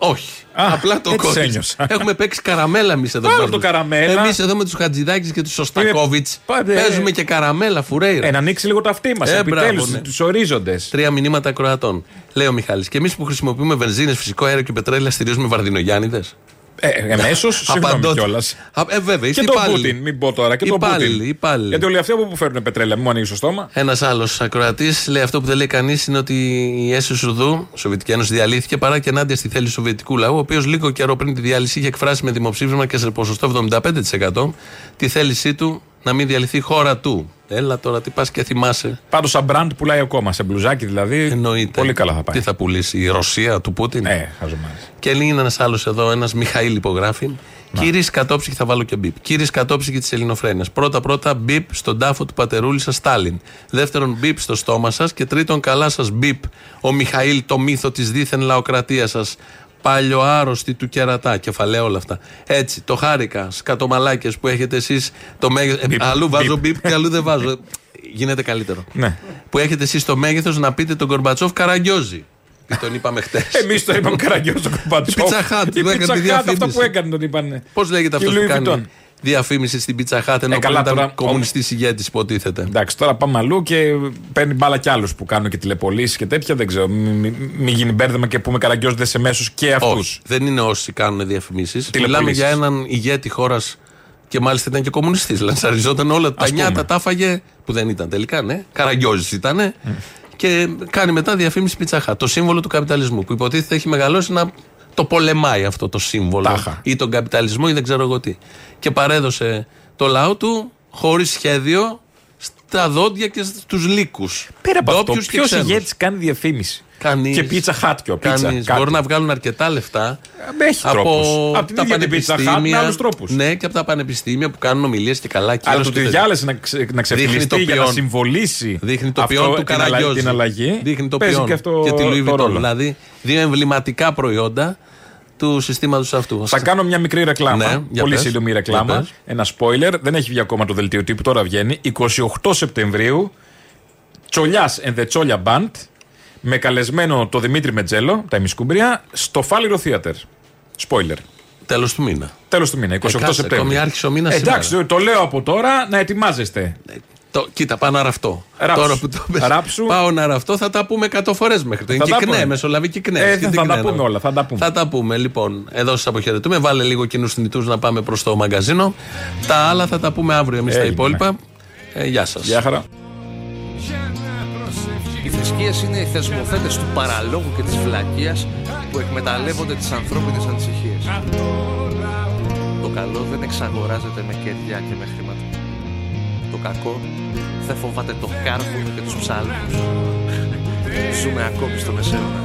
ίσον δεκτικό. Όχι. Απλά το έτσι κόλλησα. ένιωσα. Έχουμε παίξει καραμέλα εμείς εδώ. Πάρα το καραμέλα. Εμείς εδώ με τους Χατζηδάκης και τους Σωστακόβιτς. Πάτε- Παίζουμε και καραμέλα, φουρέιρα. Ε, να ανοίξει λίγο το αυτί μας. Ε, Επιτέλους, μπράβο, ναι. τους ορίζοντες. Τρία μηνύματα ακροατών. Λέει ο Μιχάλης. Και εμείς που χρησιμοποιούμε βενζίνες, φυσικό αέριο και πετρέλαια, στηρίζουμε βαρδινογιάννηδες; Ε, Εμέσω, συγγνώμη Απαντώ- κιόλας. Ε, βέβαια, Και είστε τον υπάλληλοι. Πούτιν, μην πω τώρα. Και τον Υπάλληλοι, Πούτιν. υπάλληλοι. Γιατί όλοι αυτοί από που φέρνουν πετρέλαια, μην μου ανοίγεις το στόμα. Ένας άλλος ακροατής λέει αυτό που δεν λέει κανείς είναι ότι η ΕΣΥ Σουδού, Σοβιετική Ένωση, διαλύθηκε παρά και ενάντια στη θέληση του Σοβιετικού λαού, ο οποίος λίγο καιρό πριν τη διάλυση είχε εκφράσει με δημοψήφισμα και σε ποσοστό 75% τη θέλησή του να μην διαλυθεί η χώρα του. Έλα τώρα, τι πας και θυμάσαι. Πάντως, σαν μπραντ πουλάει ακόμα. Σε μπλουζάκι δηλαδή. Εννοείται. Πολύ καλά θα πάει. Τι θα πουλήσει, η Ρωσία του Πούτιν; Ε, χαζομάρες. Και λέει ένας άλλος εδώ, ένας Μιχαήλ υπογράφει. Κύριε Κατόψυχη, θα βάλω και μπίπ. Κύριε Κατόψυχη της Ελληνοφρένειας. Πρώτα-πρώτα μπίπ στον τάφο του πατερούλη σας Στάλιν. Δεύτερον, μπίπ στο στόμα σας. Και τρίτον, καλά σας μπίπ ο Μιχαήλ, το μύθο της δίθεν λαοκρατίας σας. Παλιοάρρωστη του κερατά. Κεφαλαία όλα αυτά. Έτσι, το χάρηκα. Σκατομαλάκε που έχετε εσείς το μέγεθο. αλλού βάζω μπίπ και αλλού δεν βάζω. Γίνεται καλύτερο. Ναι. Που έχετε εσείς το μέγεθος να πείτε τον Κορμπατσόφ Καραγκιόζη. Τον είπαμε χτες. Εμείς το είπαμε καραγκιόζο τον Κορμπατσόφ. Η Pizza Hut, Η που έκανε τη Pizza Hut, διαφήμιση. αυτά που έκανε τον είπαν. Πώς λέγεται Και αυτός ο που Louis κάνει; Vuitton. Διαφήμιση στην Pizza Hut ενώ Ε, καλά, πριν ήταν τώρα, κομμουνιστής ηγέτης, υποτίθεται. Εντάξει, τώρα πάμε αλλού και παίρνει μπάλα κι άλλους που κάνουν και τηλεπολίσει και τέτοια. Δεν ξέρω. Μην μη, μη γίνει μπέρδεμα και πούμε καραγκιόζοντε σε μέσου και αυτούς. Όχι, δεν είναι όσοι κάνουν διαφημίσεις. Τηλεπολίσεις. Μιλάμε για έναν ηγέτη χώρας και μάλιστα ήταν και κομμουνιστής. Λανσαριζόταν όλα τα Ας νιάτα, πούμε. τα έφαγε που δεν ήταν τελικά, ναι. Καραγκιόζης ήταν. Και κάνει μετά διαφήμιση πιτσαχά. Το σύμβολο του καπιταλισμού που υποτίθεται έχει μεγαλώσει να το πολεμάει αυτό το σύμβολο. Τάχα. Ή τον καπιταλισμό ή δεν ξέρω εγώ τι. Και παρέδωσε το λαό του χωρίς σχέδιο στα δόντια και στους λύκους. Πέρα από αυτό, ποιος ηγέτη ηγέτης κάνει διαφήμιση; Κανείς. Και πίτσα χάτκιο. Πίτσα, Κανείς. κάτι. Μπορούν να βγάλουν αρκετά λεφτά. Έχει τρόπους. Από την ίδια την Pizza Hut με άλλους τρόπους. Ναι, και από τα πανεπιστήμια που κάνουν ομιλίες και καλά. Αλλά κύρος του και τη τέτοια. διάλεσε να, ξε, να Δείχνει ξεφυλιστεί το για να ποιόν. συμβολήσει Δείχνει το αυτό, ποιόν του την, αλλα- Καραγκιόζη. την αλλαγή. Δείχνει το Παίζει ποιόν και αυτό και τη Louis το Vuitton. ρόλο. Δηλαδή, δύο εμβληματικά προϊόντα του συστήματος αυτού. Θα κάνω μια μικρή ρεκλάμα. Ναι, για πολύ πες. σύντομη Για ρεκλάμα. πες. Ένα spoiler. Δεν έχει βγει ακόμα το δελτίο τύπου, τώρα βγαίνει. 28 Σεπτεμβρίου. Τσολιάς and the Τσόλια Band. Με καλεσμένο το Δημήτρη Μετζέλο, τα ημισκούμπρια, στο Φάληρο Theater. Spoiler. Τέλος του μήνα. Τέλος του μήνα, 28 κάτσε, Σεπτεμβρίου. ακόμη άρχισε ο μήνας Εντάξει, σήμερα. το λέω από τώρα να ετοιμάζεστε. Το, κοίτα, πάω να ραφτώ. Ράψου. Τώρα που το πες, Ράψου. πάω να ραφτώ, θα τα πούμε 100 φορές μέχρι το. Είναι Θα τα κυκνέ, πούμε. μεσολαβή κυκνέ. Ε, Τι θα την τα κνένω. πούμε όλα, θα τα πούμε. Θα τα πούμε. Λοιπόν, εδώ σας αποχαιρετούμε. Βάλε λίγο κοινούς θνητούς να πάμε προς το μαγκαζίνο. Τα άλλα θα τα πούμε αύριο εμείς τα Έγινε. υπόλοιπα. Ε, γεια σας. Γεια χαρά. Οι θρησκείες είναι οι θεσμοθέτες του παραλόγου και της βλακείας που εκμεταλλεύονται τις ανθρώπινες ανησυχίες. Το καλό δεν εξαγοράζεται με κεριά και με χρήματα. Το κακό δεν φοβάται το κάρβουνο και τους ψάλμους. Ζούμε ακόμη στο μεσαίωνα.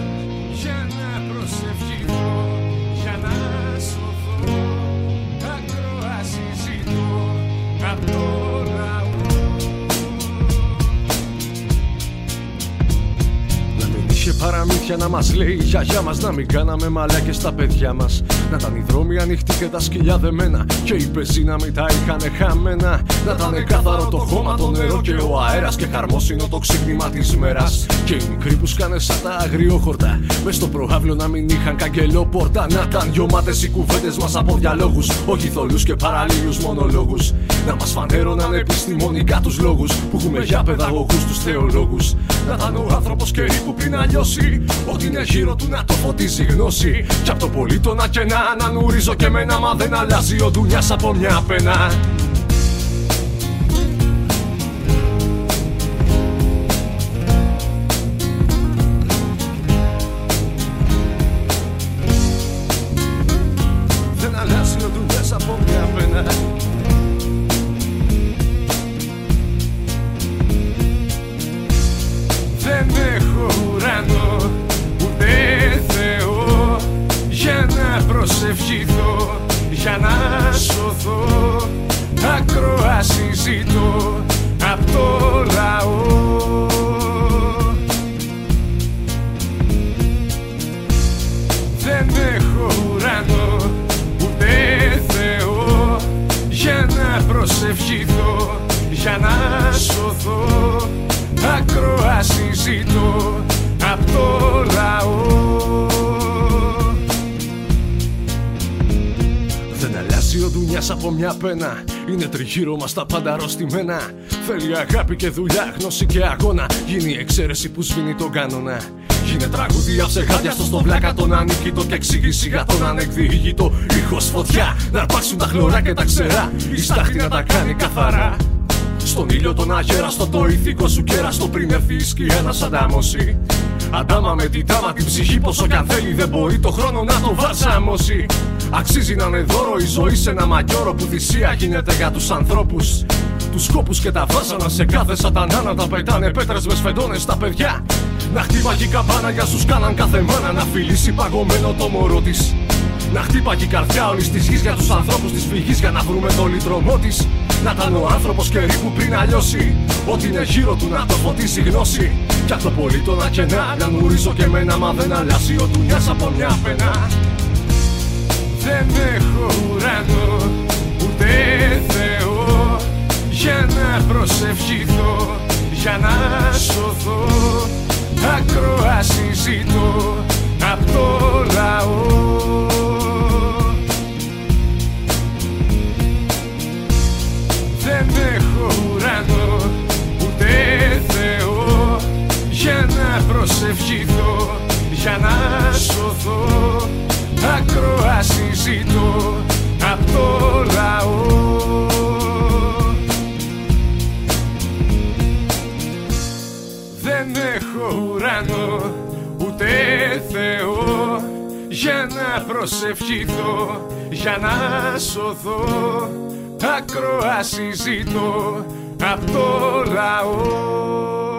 Να Russia. Παραμύθια να μας λέει η γιαγιά μας Να μην κάναμε μαλάκες στα παιδιά μας. Να ήταν οι δρόμοι ανοιχτοί και τα σκυλιά δεμένα Και οι πεζοί να μην τα είχανε χαμένα. Να ήταν κάθαρο το χώμα, το νερό και ο αέρας Και χαρμόσυνο το ξύπνημα της μέρας. Και οι μικροί που σκάνε σαν τα αγριόχορτα Μες στο προάβλιο να μην είχαν καγκελόπορτα Να ήταν γιωμάτες οι κουβέντες μας από διαλόγους Όχι θολούς και παραλλήλους μονολόγους. Να μας φανέρωναν επιστημονικά τους λόγους Που έχουμε για παιδαγωγούς τους θεολόγους. Να ήταν ο άνθρωπος καιρή που πριν αλλιώσει Ότι είναι γύρω του να το φωτίζει γνώση. Κι απ' το πολίτονα και να ανανουρίζω και μένα Μα δεν αλλάζει ο δουλειάς από μια πένα Είναι τριγύρω μας τα πάντα αρρωστημένα. Θέλει αγάπη και δουλειά, γνώση και αγώνα. Γίνει η εξαίρεση που σβήνει τον κανόνα. Γίνε τραγουδία ψεγάδια στο στον πλάκα τον ανίκητο Και εξήγηση για τον ανεκδιήγητο Ήχος φωτιά, να αρπάξουν τα χλωρά και τα ξερά. Η στάχτη να τα κάνει καθαρά. Στον ήλιο τον αγέραστο το ηθικό σου κέραστο πριν έρθει η σκιά να σαντάμωσει Αντάμα με την τάμα την ψυχή πόσο κι αν θέλει δεν μπορεί το χρόνο να το βαρσάμωσει Αξίζει να είναι δώρο η ζωή σε ένα μαγιόρο που θυσία γίνεται για τους ανθρώπους τους σκόπους και τα βάζανα σε κάθε σατανά να τα πετάνε πέτρες με σφεντώνες στα παιδιά Να χτύπαγε η καμπάνα για σου κάναν κάθε μάνα να φιλήσει παγωμένο το μωρό της να χτύπαγε η καρδιά όλης της γης για τους ανθρώπους της φυγής για να βρούμε το λυτρωμό τη. Να ήταν ο άνθρωπος καιρή που πριν αλλιώσει. Ό,τι είναι γύρω του να το φωτίσει η γνώση. Κι αυτό πολύ το να κενά. Να νουρίζω και εμένα, μα δεν αλλάζει ο δουλειά από μια πένα. Δεν έχω ουρανό ούτε Θεό για να προσευχηθώ, για να σωθώ. Ακροάση ζητώ απ' το λαό. Δεν έχω ουρανό ούτε Θεό για να προσευχηθώ, για να σωθώ ακροάση ζητώ απ' το λαό. Δεν έχω ουρανό ούτε Θεό. Για να προσευχηθώ, για να σωθώ ακροάση ζητώ απ' το λαό